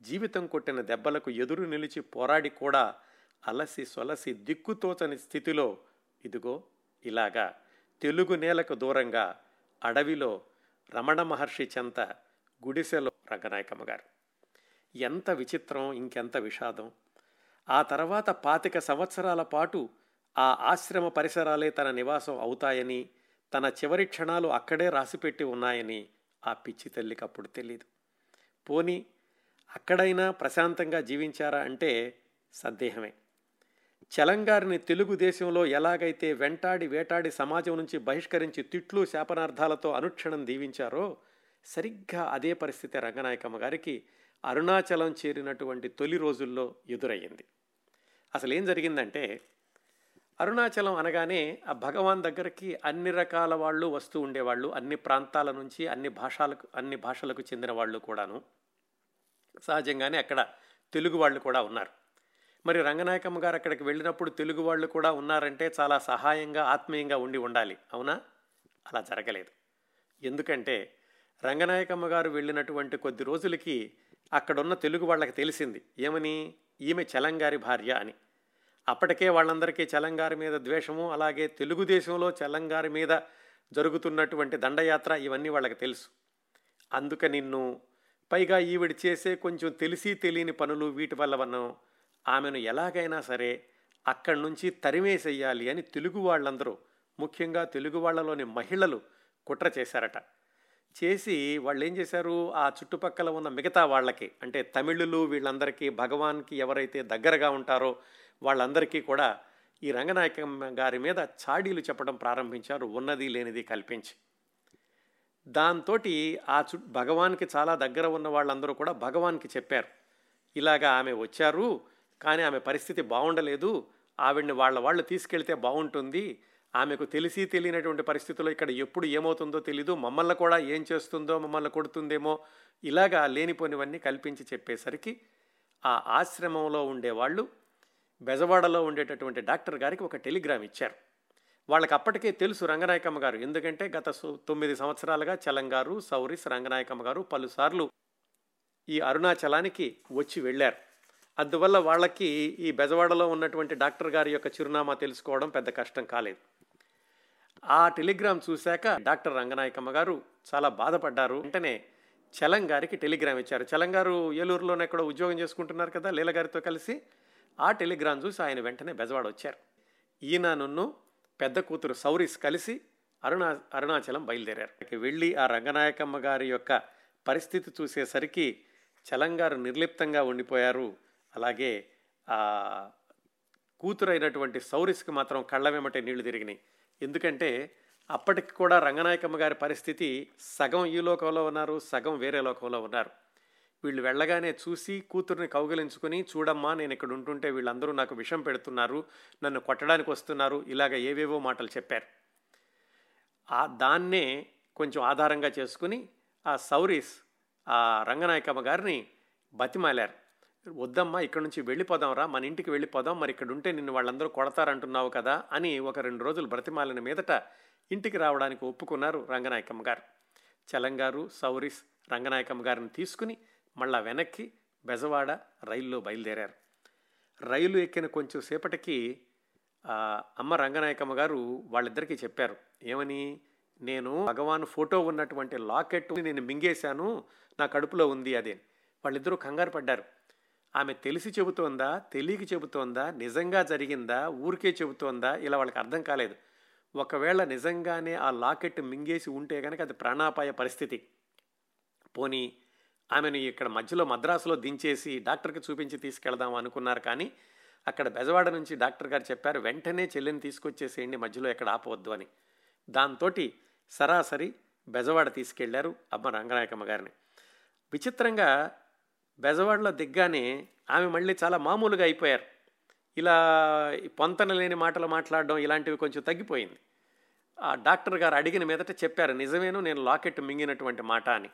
జీవితం కొట్టిన దెబ్బలకు ఎదురు నిలిచి పోరాడి కూడా అలసి సొలసి దిక్కుతోచని స్థితిలో ఇదిగో ఇలాగా తెలుగు నేలకు దూరంగా అడవిలో రమణ మహర్షి చెంత గుడిసెలో రంగనాయకమ్మ గారు. ఎంత విచిత్రం ఇంకెంత విషాదం. ఆ తర్వాత పాతిక సంవత్సరాల పాటు ఆ ఆశ్రమ పరిసరాలే తన నివాసం అవుతాయని తన చివరి క్షణాలు అక్కడే రాసిపెట్టి ఉన్నాయని ఆ పిచ్చి తల్లికి అప్పుడు తెలియదు పోనీ అక్కడైనా ప్రశాంతంగా జీవించారా అంటే సందేహమే. చలంగారిని తెలుగుదేశంలో ఎలాగైతే వెంటాడి వేటాడి సమాజం నుంచి బహిష్కరించి తిట్లు శాపనార్థాలతో అనుక్షణం దీవించారో సరిగ్గా అదే పరిస్థితి రంగనాయకమ్మ గారికి అరుణాచలం చేరినటువంటి తొలి రోజుల్లో ఎదురయ్యింది. అసలు ఏం జరిగిందంటే అరుణాచలం అనగానే ఆ భగవాన్ దగ్గరికి అన్ని రకాల వాళ్ళు వస్తూ ఉండేవాళ్ళు అన్ని ప్రాంతాల నుంచి అన్ని భాషలకు అన్ని భాషలకు చెందిన వాళ్ళు కూడాను. సహజంగానే అక్కడ తెలుగు వాళ్ళు కూడా ఉన్నారు. మరి రంగనాయకమ్మ గారు అక్కడికి వెళ్ళినప్పుడు తెలుగు వాళ్ళు కూడా ఉన్నారంటే చాలా సహాయంగా ఆత్మీయంగా ఉండి ఉండాలి. అవునా? అలా జరగలేదు. ఎందుకంటే రంగనాయకమ్మ గారు వెళ్ళినటువంటి కొద్ది రోజులకి అక్కడున్న తెలుగు వాళ్ళకి తెలిసింది. ఏమని? ఈమె చలంగారి భార్య అని. అప్పటికే వాళ్ళందరికీ చలంగారి మీద ద్వేషము అలాగే తెలుగుదేశంలో చలంగారి మీద జరుగుతున్నటువంటి దండయాత్ర ఇవన్నీ వాళ్ళకి తెలుసు. అందుక నిన్ను పైగా ఈవిడ చేసే కొంచెం తెలిసి తెలియని పనులు వీటి వల్ల మనం ఆమెను ఎలాగైనా సరే అక్కడి నుంచి తరిమేసేయాలి అని తెలుగు వాళ్ళందరూ ముఖ్యంగా తెలుగు వాళ్ళలోని మహిళలు కుట్ర చేశారట. చేసి వాళ్ళు ఏం చేశారు? ఆ చుట్టుపక్కల ఉన్న మిగతా వాళ్ళకి అంటే తమిళులు వీళ్ళందరికీ భగవాన్కి ఎవరైతే దగ్గరగా ఉంటారో వాళ్ళందరికీ కూడా ఈ రంగనాయకమ్మ గారి మీద చాడీలు చెప్పడం ప్రారంభించారు ఉన్నది లేనిది కల్పించి. దాంతో ఆ చు భగవాన్కి చాలా దగ్గర ఉన్న వాళ్ళందరూ కూడా భగవాన్కి చెప్పారు. ఇలాగా ఆమె వచ్చారు కానీ ఆమె పరిస్థితి బాగుండలేదు ఆవిడ్ని వాళ్ళ వాళ్ళు తీసుకెళ్తే బాగుంటుంది ఆమెకు తెలిసి తెలియనటువంటి పరిస్థితుల్లో ఇక్కడ ఎప్పుడు ఏమవుతుందో తెలీదు. మమ్మల్ని కూడా ఏం చేస్తుందో మమ్మల్ని కొడుతుందేమో ఇలాగా లేనిపోనివన్నీ కల్పించి చెప్పేసరికి ఆ ఆశ్రమంలో ఉండేవాళ్ళు బెజవాడలో ఉండేటటువంటి డాక్టర్ గారికి ఒక టెలిగ్రామ్ ఇచ్చారు. వాళ్ళకి అప్పటికే తెలుసు రంగనాయకమ్మ గారు. ఎందుకంటే గత తొమ్మిది సంవత్సరాలుగా చలంగారు సౌరిస్ రంగనాయకమ్మ గారు పలుసార్లు ఈ అరుణాచలానికి వచ్చి వెళ్ళారు. అందువల్ల వాళ్ళకి ఈ బెజవాడలో ఉన్నటువంటి డాక్టర్ గారి యొక్క చిరునామా తెలుసుకోవడం పెద్ద కష్టం కాలేదు. ఆ టెలిగ్రామ్ చూశాక డాక్టర్ రంగనాయకమ్మ గారు చాలా బాధపడ్డారు. వెంటనే చలం గారికి టెలిగ్రామ్ ఇచ్చారు. చలం గారు ఏలూరులోనే ఎక్కడో ఉద్యోగం చేసుకుంటున్నారు కదా లీల గారితో కలిసి ఆ టెలిగ్రామ్ చూసి ఆయన వెంటనే బెజవాడ వచ్చారు. ఈయన నన్ను పెద్ద కూతురు సౌరిస్ కలిసి అరుణా అరుణాచలం బయలుదేరారు. వెళ్ళి ఆ రంగనాయకమ్మ గారి యొక్క పరిస్థితి చూసేసరికి చలంగారు నిర్లిప్తంగా ఉండిపోయారు. అలాగే ఆ కూతురైనటువంటి సౌరిస్కి మాత్రం కళ్ళ వెంబటే నీళ్ళు తిరిగినాయి. ఎందుకంటే అప్పటికి కూడా రంగనాయకమ్మ గారి పరిస్థితి సగం ఈ లోకంలో ఉన్నారు సగం వేరే లోకంలో ఉన్నారు. వీళ్ళు వెళ్ళగానే చూసి కూతుర్ని కౌగిలించుకుని చూడమ్మా నేను ఇక్కడ ఉంటుంటే వీళ్ళందరూ నాకు విషం పెడుతున్నారు నన్ను కొట్టడానికి వస్తున్నారు ఇలాగ ఏవేవో మాటలు చెప్పారు. ఆ దాన్నే కొంచెం ఆధారంగా చేసుకుని ఆ సౌరీస్ ఆ రంగనాయకమ్మ గారిని బతిమాలారు. వద్దమ్మా ఇక్కడ నుంచి వెళ్ళిపోదాంరా మన ఇంటికి వెళ్ళిపోదాం మరి ఇక్కడ ఉంటే నిన్ను వాళ్ళందరూ కొడతారంటున్నావు కదా అని ఒక రెండు రోజులు బ్రతిమాలిన మీదట ఇంటికి రావడానికి ఒప్పుకున్నారు రంగనాయకమ్మ గారు. చలంగారు సౌరీస్ రంగనాయకమ్మ గారిని తీసుకుని మళ్ళా వెనక్కి బెజవాడ రైల్లో బయలుదేరారు. రైలు ఎక్కిన కొంచెం సేపటికి అమ్మ రంగనాయకమ్మ గారు వాళ్ళిద్దరికీ చెప్పారు. ఏమని? నేను భగవాన్ ఫోటో ఉన్నటువంటి లాకెట్ నేను మింగేశాను నా కడుపులో ఉంది అదే వాళ్ళిద్దరూ కంగారు పడ్డారు. ఆమె తెలిసి చెబుతోందా? తెలియక చెబుతోందా? నిజంగా జరిగిందా? ఊరికే చెబుతోందా? ఇలా వాళ్ళకి అర్థం కాలేదు. ఒకవేళ నిజంగానే ఆ లాకెట్ మింగేసి ఉంటే కనుక అది ప్రాణాపాయ పరిస్థితి. పోనీ ఆమెను ఇక్కడ మధ్యలో మద్రాసులో దించేసి డాక్టర్కి చూపించి తీసుకెళ్దాం అనుకున్నారు కానీ అక్కడ బెజవాడ నుంచి డాక్టర్ గారు చెప్పారు వెంటనే చెల్లిని తీసుకొచ్చేసేయండి మధ్యలో ఎక్కడ ఆపవద్దు అని. దాంతో సరాసరి బెజవాడ తీసుకెళ్ళారు అమ్మ రంగనాయకమ్మ గారిని. విచిత్రంగా బెజవాడలో దిగ్గానే ఆమె మళ్ళీ చాలా మామూలుగా అయిపోయారు. ఇలా పొంతన లేని మాటలు మాట్లాడడం ఇలాంటివి కొంచెం తగ్గిపోయింది. ఆ డాక్టర్ గారు అడిగిన మీదట చెప్పారు నిజమేను నేను లాకెట్ మింగినటువంటి మాట అని.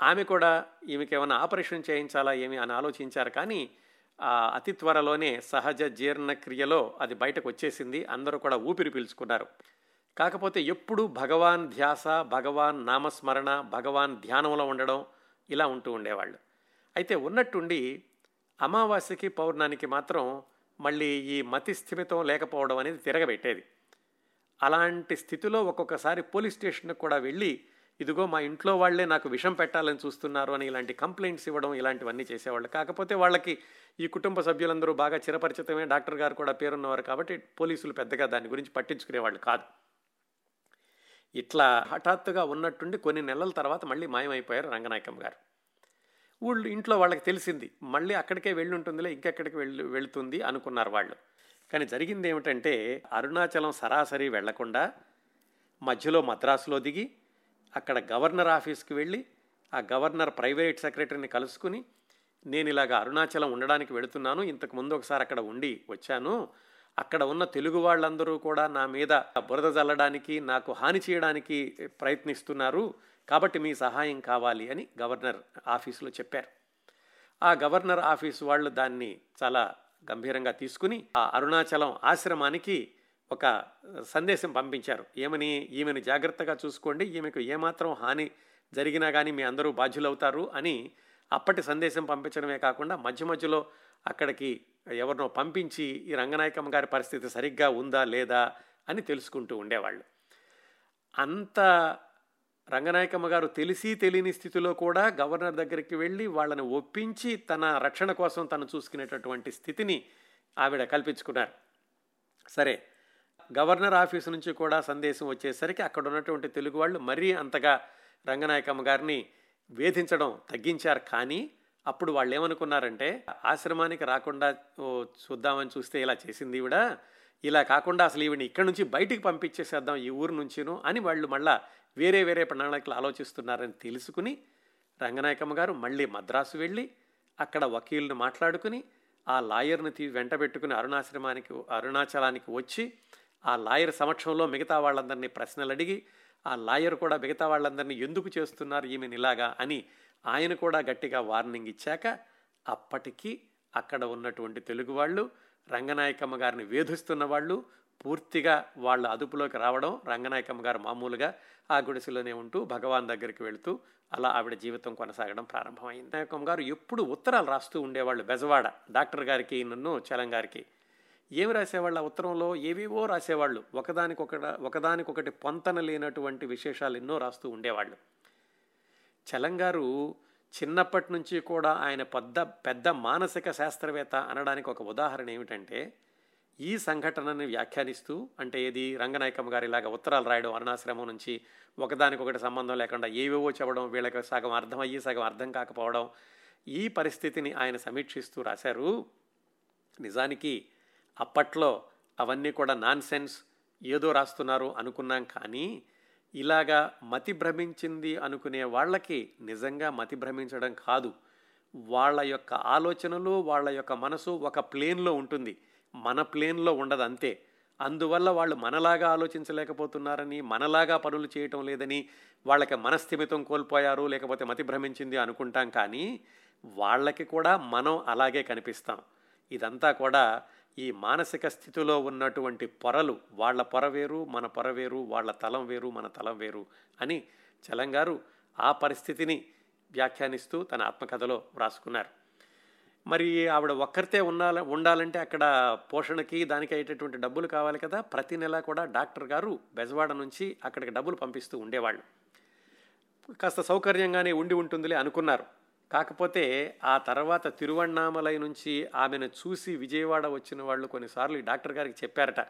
ఆమె కూడా ఈమెకి ఏమైనా ఆపరేషన్ చేయించాలా ఏమి అని ఆలోచించారు కానీ అతి త్వరలోనే సహజ జీర్ణక్రియలో అది బయటకు వచ్చేసింది. అందరూ కూడా ఊపిరి పీల్చుకున్నారు. కాకపోతే ఎప్పుడూ భగవాన్ ధ్యాస భగవాన్ నామస్మరణ భగవాన్ ధ్యానంలో ఉండడం ఇలా ఉంటూ ఉండేవాళ్ళు. అయితే ఉన్నట్టుండి అమావాస్యకి పౌర్ణానికి మాత్రం మళ్ళీ ఈ మతి స్థిమితం లేకపోవడం అనేది తిరగబెట్టేది. అలాంటి స్థితిలో ఒక్కొక్కసారి పోలీస్ స్టేషన్కి కూడా వెళ్ళి ఇదిగో మా ఇంట్లో వాళ్ళే నాకు విషం పెట్టాలని చూస్తున్నారు అని ఇలాంటి కంప్లైంట్స్ ఇవ్వడం ఇలాంటివన్నీ చేసేవాళ్ళు. కాకపోతే వాళ్ళకి ఈ కుటుంబ సభ్యులందరూ బాగా చిరపరిచితమే డాక్టర్ గారు కూడా పేరున్నవారు కాబట్టి పోలీసులు పెద్దగా దాని గురించి పట్టించుకునేవాళ్ళు కాదు. ఇట్లా హఠాత్తుగా ఉన్నట్టుండి కొన్ని నెలల తర్వాత మళ్ళీ మాయమైపోయారు రంగనాయకం గారు. ఊళ్ళు ఇంట్లో వాళ్ళకి తెలిసింది మళ్ళీ అక్కడికే వెళ్ళి ఉంటుందిలే ఇంకెక్కడికి వెళ్ళి వెళుతుంది అనుకున్నారు వాళ్ళు. కానీ జరిగింది ఏమిటంటే అరుణాచలం సరాసరి వెళ్ళకుండా మధ్యలో మద్రాసులో దిగి అక్కడ గవర్నర్ ఆఫీస్కి వెళ్ళి ఆ గవర్నర్ ప్రైవేట్ సెక్రటరీని కలుసుకుని నేను ఇలాగ అరుణాచలం ఉండడానికి వెళుతున్నాను ఇంతకు ముందు ఒకసారి అక్కడ ఉండి వచ్చాను. అక్కడ ఉన్న తెలుగు వాళ్ళందరూ కూడా నా మీద బురద జల్లడానికి నాకు హాని చేయడానికి ప్రయత్నిస్తున్నారు. కాబట్టి మీ సహాయం కావాలి అని గవర్నర్ ఆఫీసులో చెప్పారు. ఆ గవర్నర్ ఆఫీస్ వాళ్ళు దాన్ని చాలా గంభీరంగా తీసుకుని ఆ అరుణాచలం ఆశ్రమానికి ఒక సందేశం పంపించారు. ఏమని? ఈమెను జాగ్రత్తగా చూసుకోండి. ఈమెకు ఏమాత్రం హాని జరిగినా కానీ మీ అందరూ బాధ్యులవుతారు అని అప్పటి సందేశం పంపించడమే కాకుండా మధ్య మధ్యలో అక్కడికి ఎవరినో పంపించి ఈ రంగనాయకమ్మ గారి పరిస్థితి సరిగ్గా ఉందా లేదా అని తెలుసుకుంటూ ఉండేవాళ్ళు. అంత రంగనాయకమ్మ గారు తెలిసి తెలియని స్థితిలో కూడా గవర్నర్ దగ్గరికి వెళ్ళి వాళ్ళని ఒప్పించి తన రక్షణ కోసం తను చూసుకునేటటువంటి స్థితిని ఆవిడ కల్పించుకున్నారు. సరే గవర్నర్ ఆఫీస్ నుంచి కూడా సందేశం వచ్చేసరికి అక్కడ ఉన్నటువంటి తెలుగు వాళ్ళు మరీ అంతగా రంగనాయకమ్మ గారిని వేధించడం తగ్గించారు. కానీ అప్పుడు వాళ్ళు ఏమనుకున్నారంటే ఆశ్రమానికి రాకుండా చూద్దామని చూస్తే ఇలా చేసింది ఈవిడ. ఇలా కాకుండా అసలు ఈవిని ఇక్కడ నుంచి బయటికి పంపించేసేద్దాం ఈ ఊరు నుంచిను అని వాళ్ళు మళ్ళా వేరే వేరే ప్రణాళికలు ఆలోచిస్తున్నారని తెలుసుకుని రంగనాయకమ్మ గారు మళ్ళీ మద్రాసు వెళ్ళి అక్కడ వకీల్ని మాట్లాడుకుని ఆ లాయర్ని తీ వెంట పెట్టుకుని అరుణాశ్రమానికి అరుణాచలానికి వచ్చి ఆ లాయర్ సమక్షంలో మిగతా వాళ్ళందరినీ ప్రశ్నలు అడిగి ఆ లాయర్ కూడా మిగతా వాళ్ళందరినీ ఎందుకు చేస్తున్నారు ఈమెను ఇలాగా అని ఆయన కూడా గట్టిగా వార్నింగ్ ఇచ్చాక అప్పటికి అక్కడ ఉన్నటువంటి తెలుగు వాళ్ళు రంగనాయకమ్మ గారిని వేధిస్తున్న వాళ్ళు పూర్తిగా వాళ్ళ అదుపులోకి రావడం రంగనాయకమ్మ గారు మామూలుగా ఆ గుడిసెలోనే ఉంటూ భగవాన్ దగ్గరికి వెళుతూ అలా ఆవిడ జీవితం కొనసాగడం ప్రారంభమైంది. నాయకమ్మ గారు ఎప్పుడు ఉత్తరాలు రాస్తూ ఉండేవాళ్ళు బెజవాడ. డాక్టర్ గారికి నన్ను చలం గారికి ఏమి రాసేవాళ్ళు? ఆ ఉత్తరంలో ఏవేవో రాసేవాళ్ళు. ఒకదానికొకట ఒకదానికొకటి పొంతన లేనటువంటి విశేషాలు ఎన్నో రాస్తూ ఉండేవాళ్ళు. చలంగారు చిన్నప్పటి నుంచి కూడా ఆయన పెద్ద పెద్ద మానసిక శాస్త్రవేత్త అనడానికి ఒక ఉదాహరణ ఏమిటంటే ఈ సంఘటనని వ్యాఖ్యానిస్తూ అంటే ఏది? రంగనాయకమ్మ గారి ఇలాగ ఉత్తరాలు రాయడం అరుణాశ్రమం నుంచి ఒకదానికొకటి సంబంధం లేకుండా ఏవేవో చెప్పడం వీళ్ళకి సగం అర్థమయ్యి సగం అర్థం కాకపోవడం ఈ పరిస్థితిని ఆయన సమీక్షిస్తూ రాశారు. నిజానికి అప్పట్లో అవన్నీ కూడా నాన్ సెన్స్ ఏదో రాస్తున్నారు అనుకున్నాం కానీ ఇలాగా మతి భ్రమించింది అనుకునే వాళ్ళకి నిజంగా మతి భ్రమించడం కాదు. వాళ్ళ యొక్క ఆలోచనలు వాళ్ళ యొక్క మనసు ఒక ప్లేన్లో ఉంటుంది. మన ప్లేన్లో ఉండదు అంతే. అందువల్ల వాళ్ళు మనలాగా ఆలోచించలేకపోతున్నారని మనలాగా పనులు చేయటం లేదని వాళ్ళకి మనస్థిమితం కోల్పోయారు లేకపోతే మతి భ్రమించింది అనుకుంటాం కానీ వాళ్ళకి కూడా మనం అలాగే కనిపిస్తాం. ఇదంతా కూడా ఈ మానసిక స్థితిలో ఉన్నటువంటి పొరలు వాళ్ళ పొర వేరు మన పొర వేరు వాళ్ళ తలం వేరు మన తలం వేరు అని చలంగారు ఆ పరిస్థితిని వ్యాఖ్యానిస్తూ తన ఆత్మకథలో వ్రాసుకున్నారు. మరి ఆవిడ ఒక్కరితే ఉండాల ఉండాలంటే అక్కడ పోషణకి దానికి అయ్యేటటువంటి డబ్బులు కావాలి కదా. ప్రతి నెల కూడా డాక్టర్ గారు బెజవాడ నుంచి అక్కడికి డబ్బులు పంపిస్తూ ఉండేవాళ్ళు. కాస్త సౌకర్యంగానే ఉండి ఉంటుందిలే అనుకున్నారు. కాకపోతే ఆ తర్వాత తిరువణ్ణామలై నుంచి ఆమెను చూసి విజయవాడ వచ్చిన వాళ్ళు కొన్నిసార్లు ఈ డాక్టర్ గారికి చెప్పారట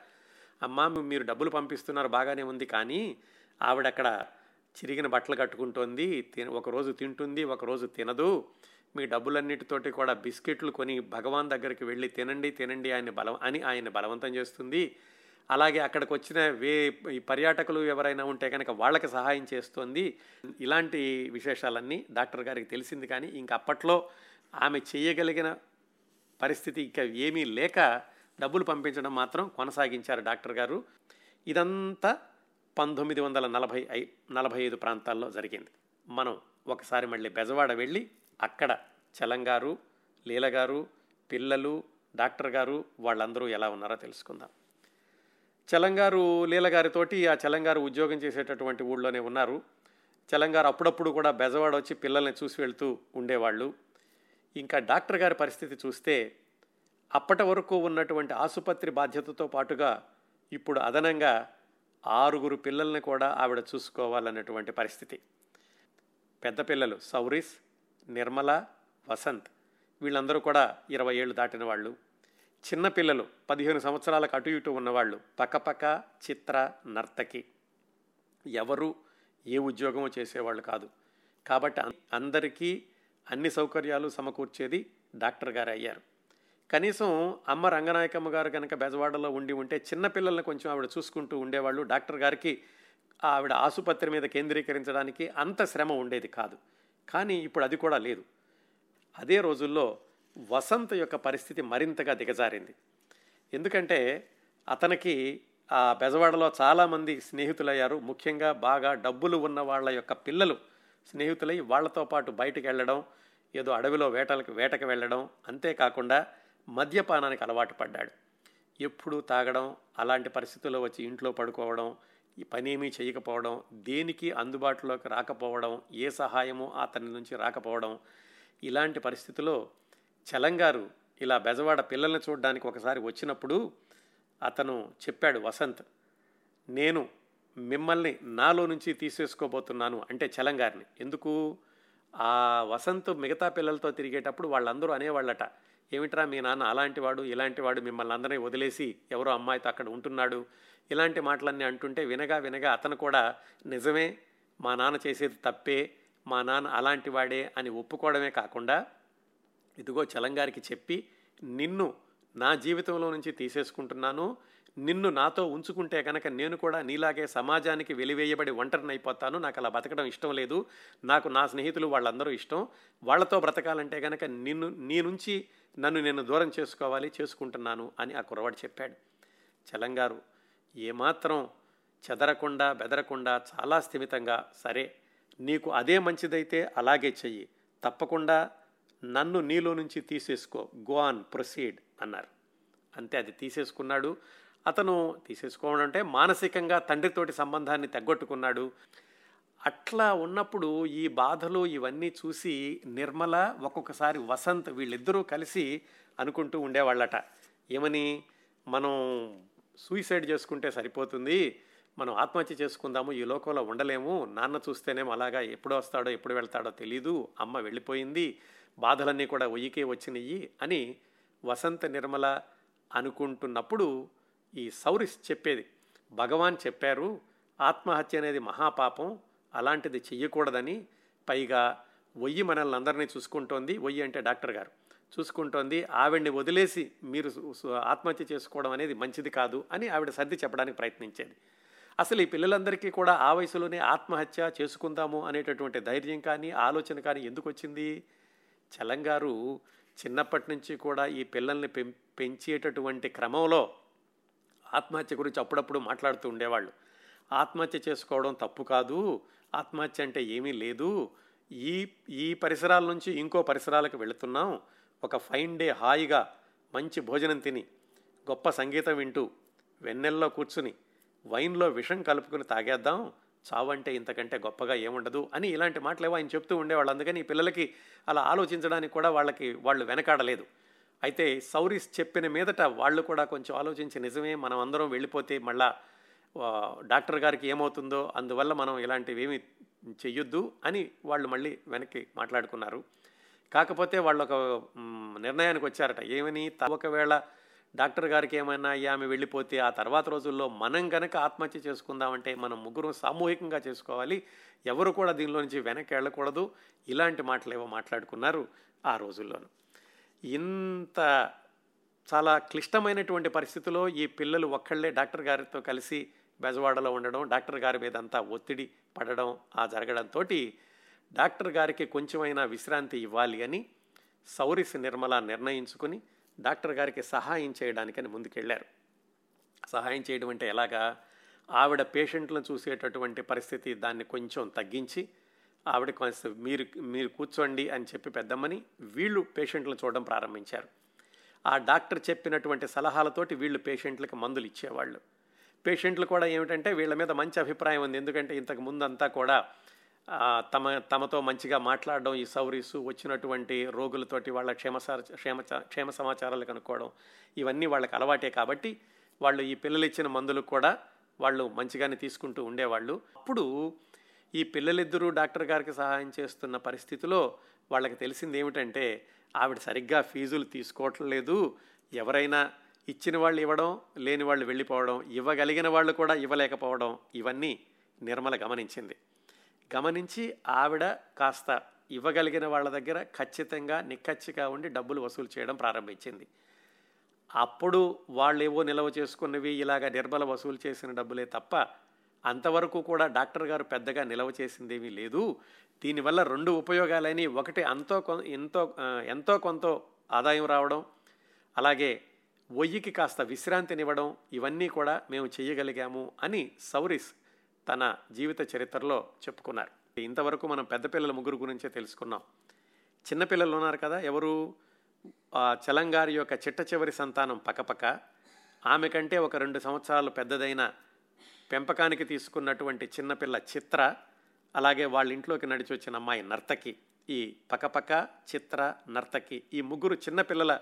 అమ్మా మీరు డబ్బులు పంపిస్తున్నారు బాగానే ఉంది కానీ ఆవిడ అక్కడ చిరిగిన బట్టలు కట్టుకుంటోంది ఒకరోజు తింటుంది ఒకరోజు తినదు. మీ డబ్బులన్నిటితోటి కూడా బిస్కెట్లు కొని భగవాన్ దగ్గరికి వెళ్ళి తినండి తినండి ఆయన బలం అని ఆయన బలవంతం చేస్తుంది. అలాగే అక్కడికి వచ్చిన వే ఈ పర్యాటకులు ఎవరైనా ఉంటే కనుక వాళ్ళకి సహాయం చేస్తోంది. ఇలాంటి విశేషాలన్నీ డాక్టర్ గారికి తెలిసింది కానీ ఇంక అప్పట్లో ఆమె చేయగలిగిన పరిస్థితి ఇంకా ఏమీ లేక డబ్బులు పంపించడం మాత్రం కొనసాగించారు డాక్టర్ గారు. ఇదంతా పంతొమ్మిది వందల నలభై ఐ నలభై ఐదు ప్రాంతాల్లో జరిగింది. మనం ఒకసారి మళ్ళీ బెజవాడ వెళ్ళి అక్కడ చలంగారు లీలగారు పిల్లలు డాక్టర్ గారు వాళ్ళందరూ ఎలా ఉన్నారో తెలుసుకుందాం. చలంగారు లీలగారితోటి ఆ చలంగారు ఉద్యోగం చేసేటటువంటి ఊళ్ళోనే ఉన్నారు. చలంగారు అప్పుడప్పుడు కూడా బెజవాడ వచ్చి పిల్లల్ని చూసి వెళ్తూ ఉండేవాళ్ళు. ఇంకా డాక్టర్ గారి పరిస్థితి చూస్తే అప్పటి వరకు ఉన్నటువంటి ఆసుపత్రి బాధ్యతతో పాటుగా ఇప్పుడు అదనంగా ఆరుగురు పిల్లల్ని కూడా ఆవిడ చూసుకోవాలన్నటువంటి పరిస్థితి. పెద్ద పిల్లలు సౌరీస్ నిర్మల వసంత్ వీళ్ళందరూ కూడా ఇరవై ఏళ్ళు దాటిన వాళ్ళు. చిన్నపిల్లలు పదిహేను సంవత్సరాలకు అటు ఇటు ఉన్నవాళ్ళు పక్కపక్క చిత్ర నర్తకి. ఎవరు ఏ ఉద్యోగమో చేసేవాళ్ళు కాదు. కాబట్టి అందరికీ అన్ని సౌకర్యాలు సమకూర్చేది డాక్టర్ గారు అయ్యారు. కనీసం అమ్మ రంగనాయకమ్మ గారు కనుక బెజవాడలో ఉండి ఉంటే చిన్నపిల్లల్ని కొంచెం ఆవిడ చూసుకుంటూ ఉండేవాళ్ళు డాక్టర్ గారికి ఆవిడ ఆసుపత్రి మీద కేంద్రీకరించడానికి అంత శ్రమ ఉండేది కాదు. కానీ ఇప్పుడు అది కూడా లేదు. అదే రోజుల్లో వసంత్ యొక్క పరిస్థితి మరింతగా దిగజారింది. ఎందుకంటే అతనికి ఆ బెజవాడలో చాలామంది స్నేహితులయ్యారు. ముఖ్యంగా బాగా డబ్బులు ఉన్న వాళ్ళ యొక్క పిల్లలు స్నేహితులై వాళ్ళతో పాటు బయటికి వెళ్ళడం ఏదో అడవిలో వేటలకు వేటకు వెళ్ళడం అంతేకాకుండా మద్యపానానికి అలవాటు పడ్డాడు. ఎప్పుడూ తాగడం అలాంటి పరిస్థితుల్లో వచ్చి ఇంట్లో పడుకోవడం ఈ పనేమీ చేయకపోవడం దేనికి అందుబాటులోకి రాకపోవడం ఏ సహాయము అతని నుంచి రాకపోవడం ఇలాంటి పరిస్థితిలో చలంగారు ఇలా బెజవాడ పిల్లల్ని చూడడానికి ఒకసారి వచ్చినప్పుడు అతను చెప్పాడు వసంత్ నేను మిమ్మల్ని నాలో నుంచి తీసేసుకోబోతున్నాను అంటే చలంగారిని ఎందుకు? ఆ వసంత్ మిగతా పిల్లలతో తిరిగేటప్పుడు వాళ్ళందరూ అనేవాళ్ళట ఏమిట్రా మీ నాన్న అలాంటి వాడు ఇలాంటి వాడు మిమ్మల్ని అందరినీ వదిలేసి ఎవరో అమ్మాయితో అక్కడ ఉంటున్నాడు? ఇలాంటి మాటలన్నీ అంటుంటే వినగా వినగా అతను కూడా నిజమే మా నాన్న చేసేది తప్పే మా నాన్న అలాంటి వాడే అని ఒప్పుకోవడమే కాకుండా ఇదిగో చలంగారికి చెప్పి నిన్ను నా జీవితంలో నుంచి తీసేసుకుంటున్నాను. నిన్ను నాతో ఉంచుకుంటే కనుక నేను కూడా నీలాగే సమాజానికి వెలివేయబడి ఒంటరిని అయిపోతాను నాకు అలా బతకడం ఇష్టం లేదు. నాకు నా స్నేహితులు వాళ్ళందరూ ఇష్టం. వాళ్ళతో బ్రతకాలంటే కనుక నిన్ను నీ నుంచి నన్ను నేను దూరం చేసుకోవాలి చేసుకుంటున్నాను అని ఆ కురవాడు చెప్పాడు. చలంగారు ఏమాత్రం చెదరకుండా బెదరకుండా చాలా స్థిమితంగా సరే నీకు అదే మంచిదైతే అలాగే చెయ్యి. తప్పకుండా నన్ను నీలో నుంచి తీసేసుకో. గో ఆన్ ప్రొసీడ్ అన్నారు. అంతే అది తీసేసుకున్నాడు. అతను తీసేసుకోవడం అంటే మానసికంగా తండ్రితోటి సంబంధాన్ని తగ్గొట్టుకున్నాడు. అట్లా ఉన్నప్పుడు ఈ బాధలు ఇవన్నీ చూసి నిర్మల ఒక్కొక్కసారి వసంత్ వీళ్ళిద్దరూ కలిసి అనుకుంటూ ఉండేవాళ్ళట. ఏమని? మనం సూసైడ్ చేసుకుంటే సరిపోతుంది. మనం ఆత్మహత్య చేసుకుందాము. ఈ లోకంలో ఉండలేము. నాన్న చూస్తేనేమో అలాగా ఎప్పుడు వస్తాడో ఎప్పుడు వెళ్తాడో తెలీదు. అమ్మ వెళ్ళిపోయింది. బాధలన్నీ కూడా ఒయ్యికే వచ్చినాయి అని వసంత నిర్మల అనుకుంటున్నప్పుడు ఈ సౌరిస్ చెప్పేది. భగవాన్ చెప్పారు ఆత్మహత్య అనేది మహాపాపం అలాంటిది చెయ్యకూడదని. పైగా ఒయ్యి మనల్ని అందరినీ చూసుకుంటోంది. ఒయ్యి అంటే డాక్టర్ గారు. చూసుకుంటోంది. ఆవిడ్ని వదిలేసి మీరు ఆత్మహత్య చేసుకోవడం అనేది మంచిది కాదు అని ఆవిడ సర్ది చెప్పడానికి ప్రయత్నించేది. అసలు ఈ పిల్లలందరికీ కూడా ఆ వయసులోనే ఆత్మహత్య చేసుకుందాము అనేటటువంటి ధైర్యం కానీ ఆలోచన కానీ ఎందుకు వచ్చింది? చలంగారు చిన్నప్పటి నుంచి కూడా ఈ పిల్లల్ని పెం పెంచేటటువంటి క్రమంలో ఆత్మహత్య గురించి అప్పుడప్పుడు మాట్లాడుతూ ఉండేవాళ్ళు. ఆత్మహత్య చేసుకోవడం తప్పు కాదు ఆత్మహత్య అంటే ఏమీ లేదు. ఈ ఈ పరిసరాల నుంచి ఇంకో పరిసరాలకు వెళుతున్నాం. ఒక ఫైన్ డే హాయిగా మంచి భోజనం తిని గొప్ప సంగీతం వింటూ వెన్నెల్లో కూర్చుని వైన్లో విషం కలుపుకుని తాగేద్దాం. చావంటే ఇంతకంటే గొప్పగా ఏముండదు అని ఇలాంటి మాటలేవో ఆయన చెప్తూ ఉండేవాళ్ళు. అందుకని ఈ పిల్లలకి అలా ఆలోచించడానికి కూడా వాళ్ళకి వాళ్ళు వెనకాడలేదు. అయితే సౌరీస్ చెప్పిన మీదట వాళ్ళు కూడా కొంచెం ఆలోచించి నిజమే మనం అందరం వెళ్ళిపోతే మళ్ళా డాక్టర్ గారికి ఏమవుతుందో అందువల్ల మనం ఇలాంటివి ఏమి చెయ్యొద్దు అని వాళ్ళు మళ్ళీ వెనక్కి మాట్లాడుకున్నారు. కాకపోతే వాళ్ళు ఒక నిర్ణయానికి వచ్చారట. ఏమని? ఒకవేళ డాక్టర్ గారికి ఏమైనా ఆమె వెళ్ళిపోతే ఆ తర్వాత రోజుల్లో మనం గనక ఆత్మహత్య చేసుకుందామంటే మనం ముగ్గురు సామూహికంగా చేసుకోవాలి. ఎవరు కూడా దీనిలో నుంచి వెనక్కి వెళ్ళకూడదు. ఇలాంటి మాటలు ఏవో మాట్లాడుకున్నారు ఆ రోజుల్లోనూ. ఇంత చాలా క్లిష్టమైనటువంటి పరిస్థితిలో ఈ పిల్లలు ఒక్కళ్ళే డాక్టర్ గారితో కలిసి బెజవాడలో ఉండడం డాక్టర్ గారి మీద అంతా ఒత్తిడి పడడం ఆ జరగడంతో డాక్టర్ గారికి కొంచెమైనా విశ్రాంతి ఇవ్వాలి అని సౌరిస్ నిర్మల నిర్ణయించుకుని డాక్టర్ గారికి సహాయం చేయడానికని ముందుకెళ్ళారు. సహాయం చేయడం అంటే ఎలాగా? ఆవిడ పేషెంట్లను చూసేటటువంటి పరిస్థితి దాన్ని కొంచెం తగ్గించి ఆవిడ కొంచెం మీరు మీరు కూర్చోండి అని చెప్పి పెద్దమ్మని వీళ్ళు పేషెంట్లను చూడడం ప్రారంభించారు. ఆ డాక్టర్ చెప్పినటువంటి సలహాలతోటి వీళ్ళు పేషెంట్లకు మందులు ఇచ్చేవాళ్ళు. పేషెంట్లు కూడా ఏమిటంటే వీళ్ళ మీద మంచి అభిప్రాయం ఉంది. ఎందుకంటే ఇంతకు ముందంతా కూడా తమ తమతో మంచిగా మాట్లాడడం ఈ సౌరీసు వచ్చినటువంటి రోగులతోటి వాళ్ళ క్షేమ క్షేమ క్షేమ సమాచారాలు కనుక్కోవడం ఇవన్నీ వాళ్ళకి అలవాటే కాబట్టి వాళ్ళు ఈ పిల్లలు ఇచ్చిన మందులు కూడా వాళ్ళు మంచిగానే తీసుకుంటూ ఉండేవాళ్ళు. అప్పుడు ఈ పిల్లలిద్దరూ డాక్టర్ గారికి సహాయం చేస్తున్న పరిస్థితిలో వాళ్ళకి తెలిసింది ఏమిటంటే ఆవిడ సరిగ్గా ఫీజులు తీసుకోవటం లేదు. ఎవరైనా ఇచ్చిన వాళ్ళు ఇవ్వడం లేని వాళ్ళు వెళ్ళిపోవడం ఇవ్వగలిగిన వాళ్ళు కూడా ఇవ్వలేకపోవడం ఇవన్నీ నిర్మల గమనించింది. గమనించి ఆవిడ కాస్త ఇవ్వగలిగిన వాళ్ళ దగ్గర ఖచ్చితంగా నిక్కచ్చిగా ఉండి డబ్బులు వసూలు చేయడం ప్రారంభించింది. అప్పుడు వాళ్ళు ఏవో నిల్వ చేసుకున్నవి ఇలాగ నిర్మల వసూలు చేసిన డబ్బులే తప్ప అంతవరకు కూడా డాక్టర్ గారు పెద్దగా నిల్వ చేసిందేమీ లేదు. దీనివల్ల రెండు ఉపయోగాలని ఒకటి అంతో కొ- ఎంతో ఎంతో కొంత ఆదాయం రావడం అలాగే ఒయ్యికి కాస్త విశ్రాంతినివ్వడం ఇవన్నీ కూడా మేము చేయగలిగాము అని సౌరిస్ తన జీవిత చరిత్రలో చెప్పుకున్నారు. ఇంతవరకు మనం పెద్ద పిల్లల ముగ్గురు గురించే తెలుసుకున్నాం. చిన్నపిల్లలు ఉన్నారు కదా ఎవరు? ఆ చలంగారి యొక్క చిట్ట చివరి సంతానం పక్కపక్క. ఆమె కంటే ఒక రెండు సంవత్సరాలు పెద్దదైన పెంపకానికి తీసుకున్నటువంటి చిన్నపిల్ల చిత్ర అలాగే వాళ్ళ ఇంట్లోకి నడిచి వచ్చిన అమ్మాయి నర్తకి. ఈ పక్కపక్క చిత్ర నర్తకి ఈ ముగ్గురు చిన్నపిల్లల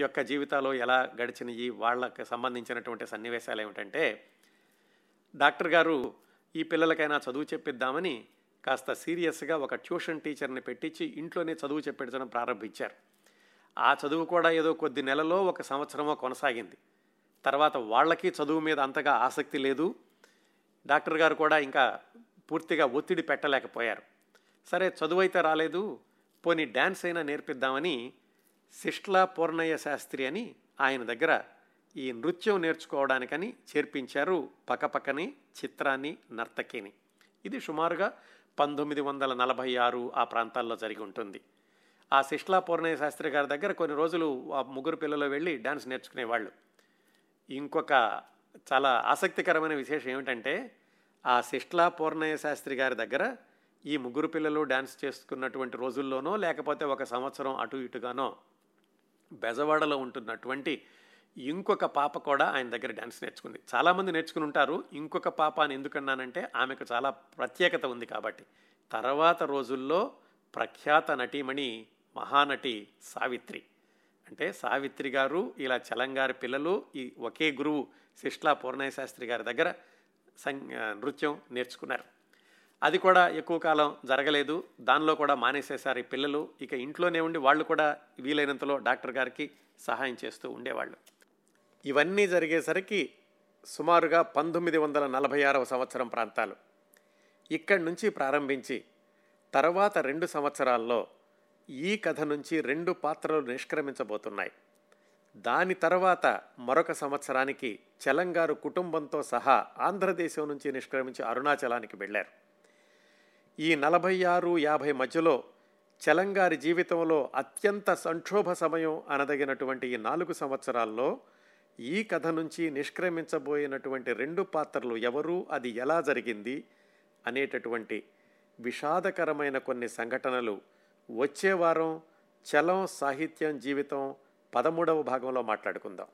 యొక్క జీవితాలు ఎలా గడిచినవి వాళ్ళకి సంబంధించినటువంటి సన్నివేశాలు ఏమిటంటే డాక్టర్ గారు ఈ పిల్లలకైనా చదువు చెప్పిద్దామని కాస్త సీరియస్గా ఒక ట్యూషన్ టీచర్ని పెట్టించి ఇంట్లోనే చదువు చెప్పించడం ప్రారంభించారు. ఆ చదువు కూడా ఏదో కొద్ది నెలలో ఒక సంవత్సరమో కొనసాగింది. తర్వాత వాళ్ళకి చదువు మీద అంతగా ఆసక్తి లేదు. డాక్టర్ గారు కూడా ఇంకా పూర్తిగా ఒత్తిడి పెట్టలేకపోయారు. సరే చదువు అయితే రాలేదు. పోనీ డ్యాన్స్ అయినా నేర్పిద్దామని శిష్లా పూర్ణయ్య శాస్త్రి అని ఆయన దగ్గర ఈ నృత్యం నేర్చుకోవడానికని చేర్పించారు పక్కపక్కని చిత్రాన్ని నర్తకిని. ఇది సుమారుగా పంతొమ్మిది వందల నలభై ఆరు ఆ ప్రాంతాల్లో జరిగి ఉంటుంది. ఆ శిష్లా పూర్ణయ్య శాస్త్రి గారి దగ్గర కొన్ని రోజులు ఆ ముగ్గురు పిల్లలు వెళ్ళి డ్యాన్స్ నేర్చుకునేవాళ్ళు. ఇంకొక చాలా ఆసక్తికరమైన విశేషం ఏమిటంటే ఆ శిష్లా పూర్ణయ్య శాస్త్రి గారి దగ్గర ఈ ముగ్గురు పిల్లలు డ్యాన్స్ చేసుకున్నటువంటి రోజుల్లోనో లేకపోతే ఒక సంవత్సరం అటు ఇటుగానో బెజవాడలో ఉంటున్నటువంటి ఇంకొక పాప కూడా ఆయన దగ్గర డ్యాన్స్ నేర్చుకుంది. చాలామంది నేర్చుకుని ఉంటారు. ఇంకొక పాప అని ఎందుకన్నానంటే ఆమెకు చాలా ప్రత్యేకత ఉంది కాబట్టి. తర్వాత రోజుల్లో ప్రఖ్యాత నటీమణి మహానటి సావిత్రి. అంటే సావిత్రి గారు ఇలా చలంగారి పిల్లలు ఈ ఒకే గురువు శిష్లా పూర్ణయ్య శాస్త్రి గారి దగ్గర సం నృత్యం నేర్చుకున్నారు. అది కూడా ఎక్కువ కాలం జరగలేదు. దానిలో కూడా మానేసేశారు ఈ పిల్లలు. ఇక ఇంట్లోనే ఉండి వాళ్ళు కూడా వీలైనంతలో డాక్టర్ గారికి సహాయం చేస్తూ ఉండేవాళ్ళు. ఇవన్నీ జరిగేసరికి సుమారుగా పంతొమ్మిది వందల నలభై ఆరవ సంవత్సరం ప్రాంతాలు. ఇక్కడి నుంచి ప్రారంభించి తర్వాత రెండు సంవత్సరాల్లో ఈ కథ నుంచి రెండు పాత్రలు నిష్క్రమించబోతున్నాయి. దాని తర్వాత మరొక సంవత్సరానికి చలంగారు కుటుంబంతో సహా ఆంధ్రదేశం నుంచి నిష్క్రమించి అరుణాచలానికి వెళ్ళారు. ఈ నలభై ఆరు యాభై మధ్యలో చలంగారి జీవితంలో అత్యంత సంక్షోభ సమయం అనదగినటువంటి ఈ నాలుగు సంవత్సరాల్లో ఈ కథ నుంచి నిష్క్రమించబోయినటువంటి రెండు పాత్రలు ఎవరు అది ఎలా జరిగింది అనేటటువంటి విషాదకరమైన కొన్ని సంఘటనలు వచ్చే వారం చలం సాహిత్యం జీవితం పదమూడవ భాగంలో మాట్లాడుకుందాం.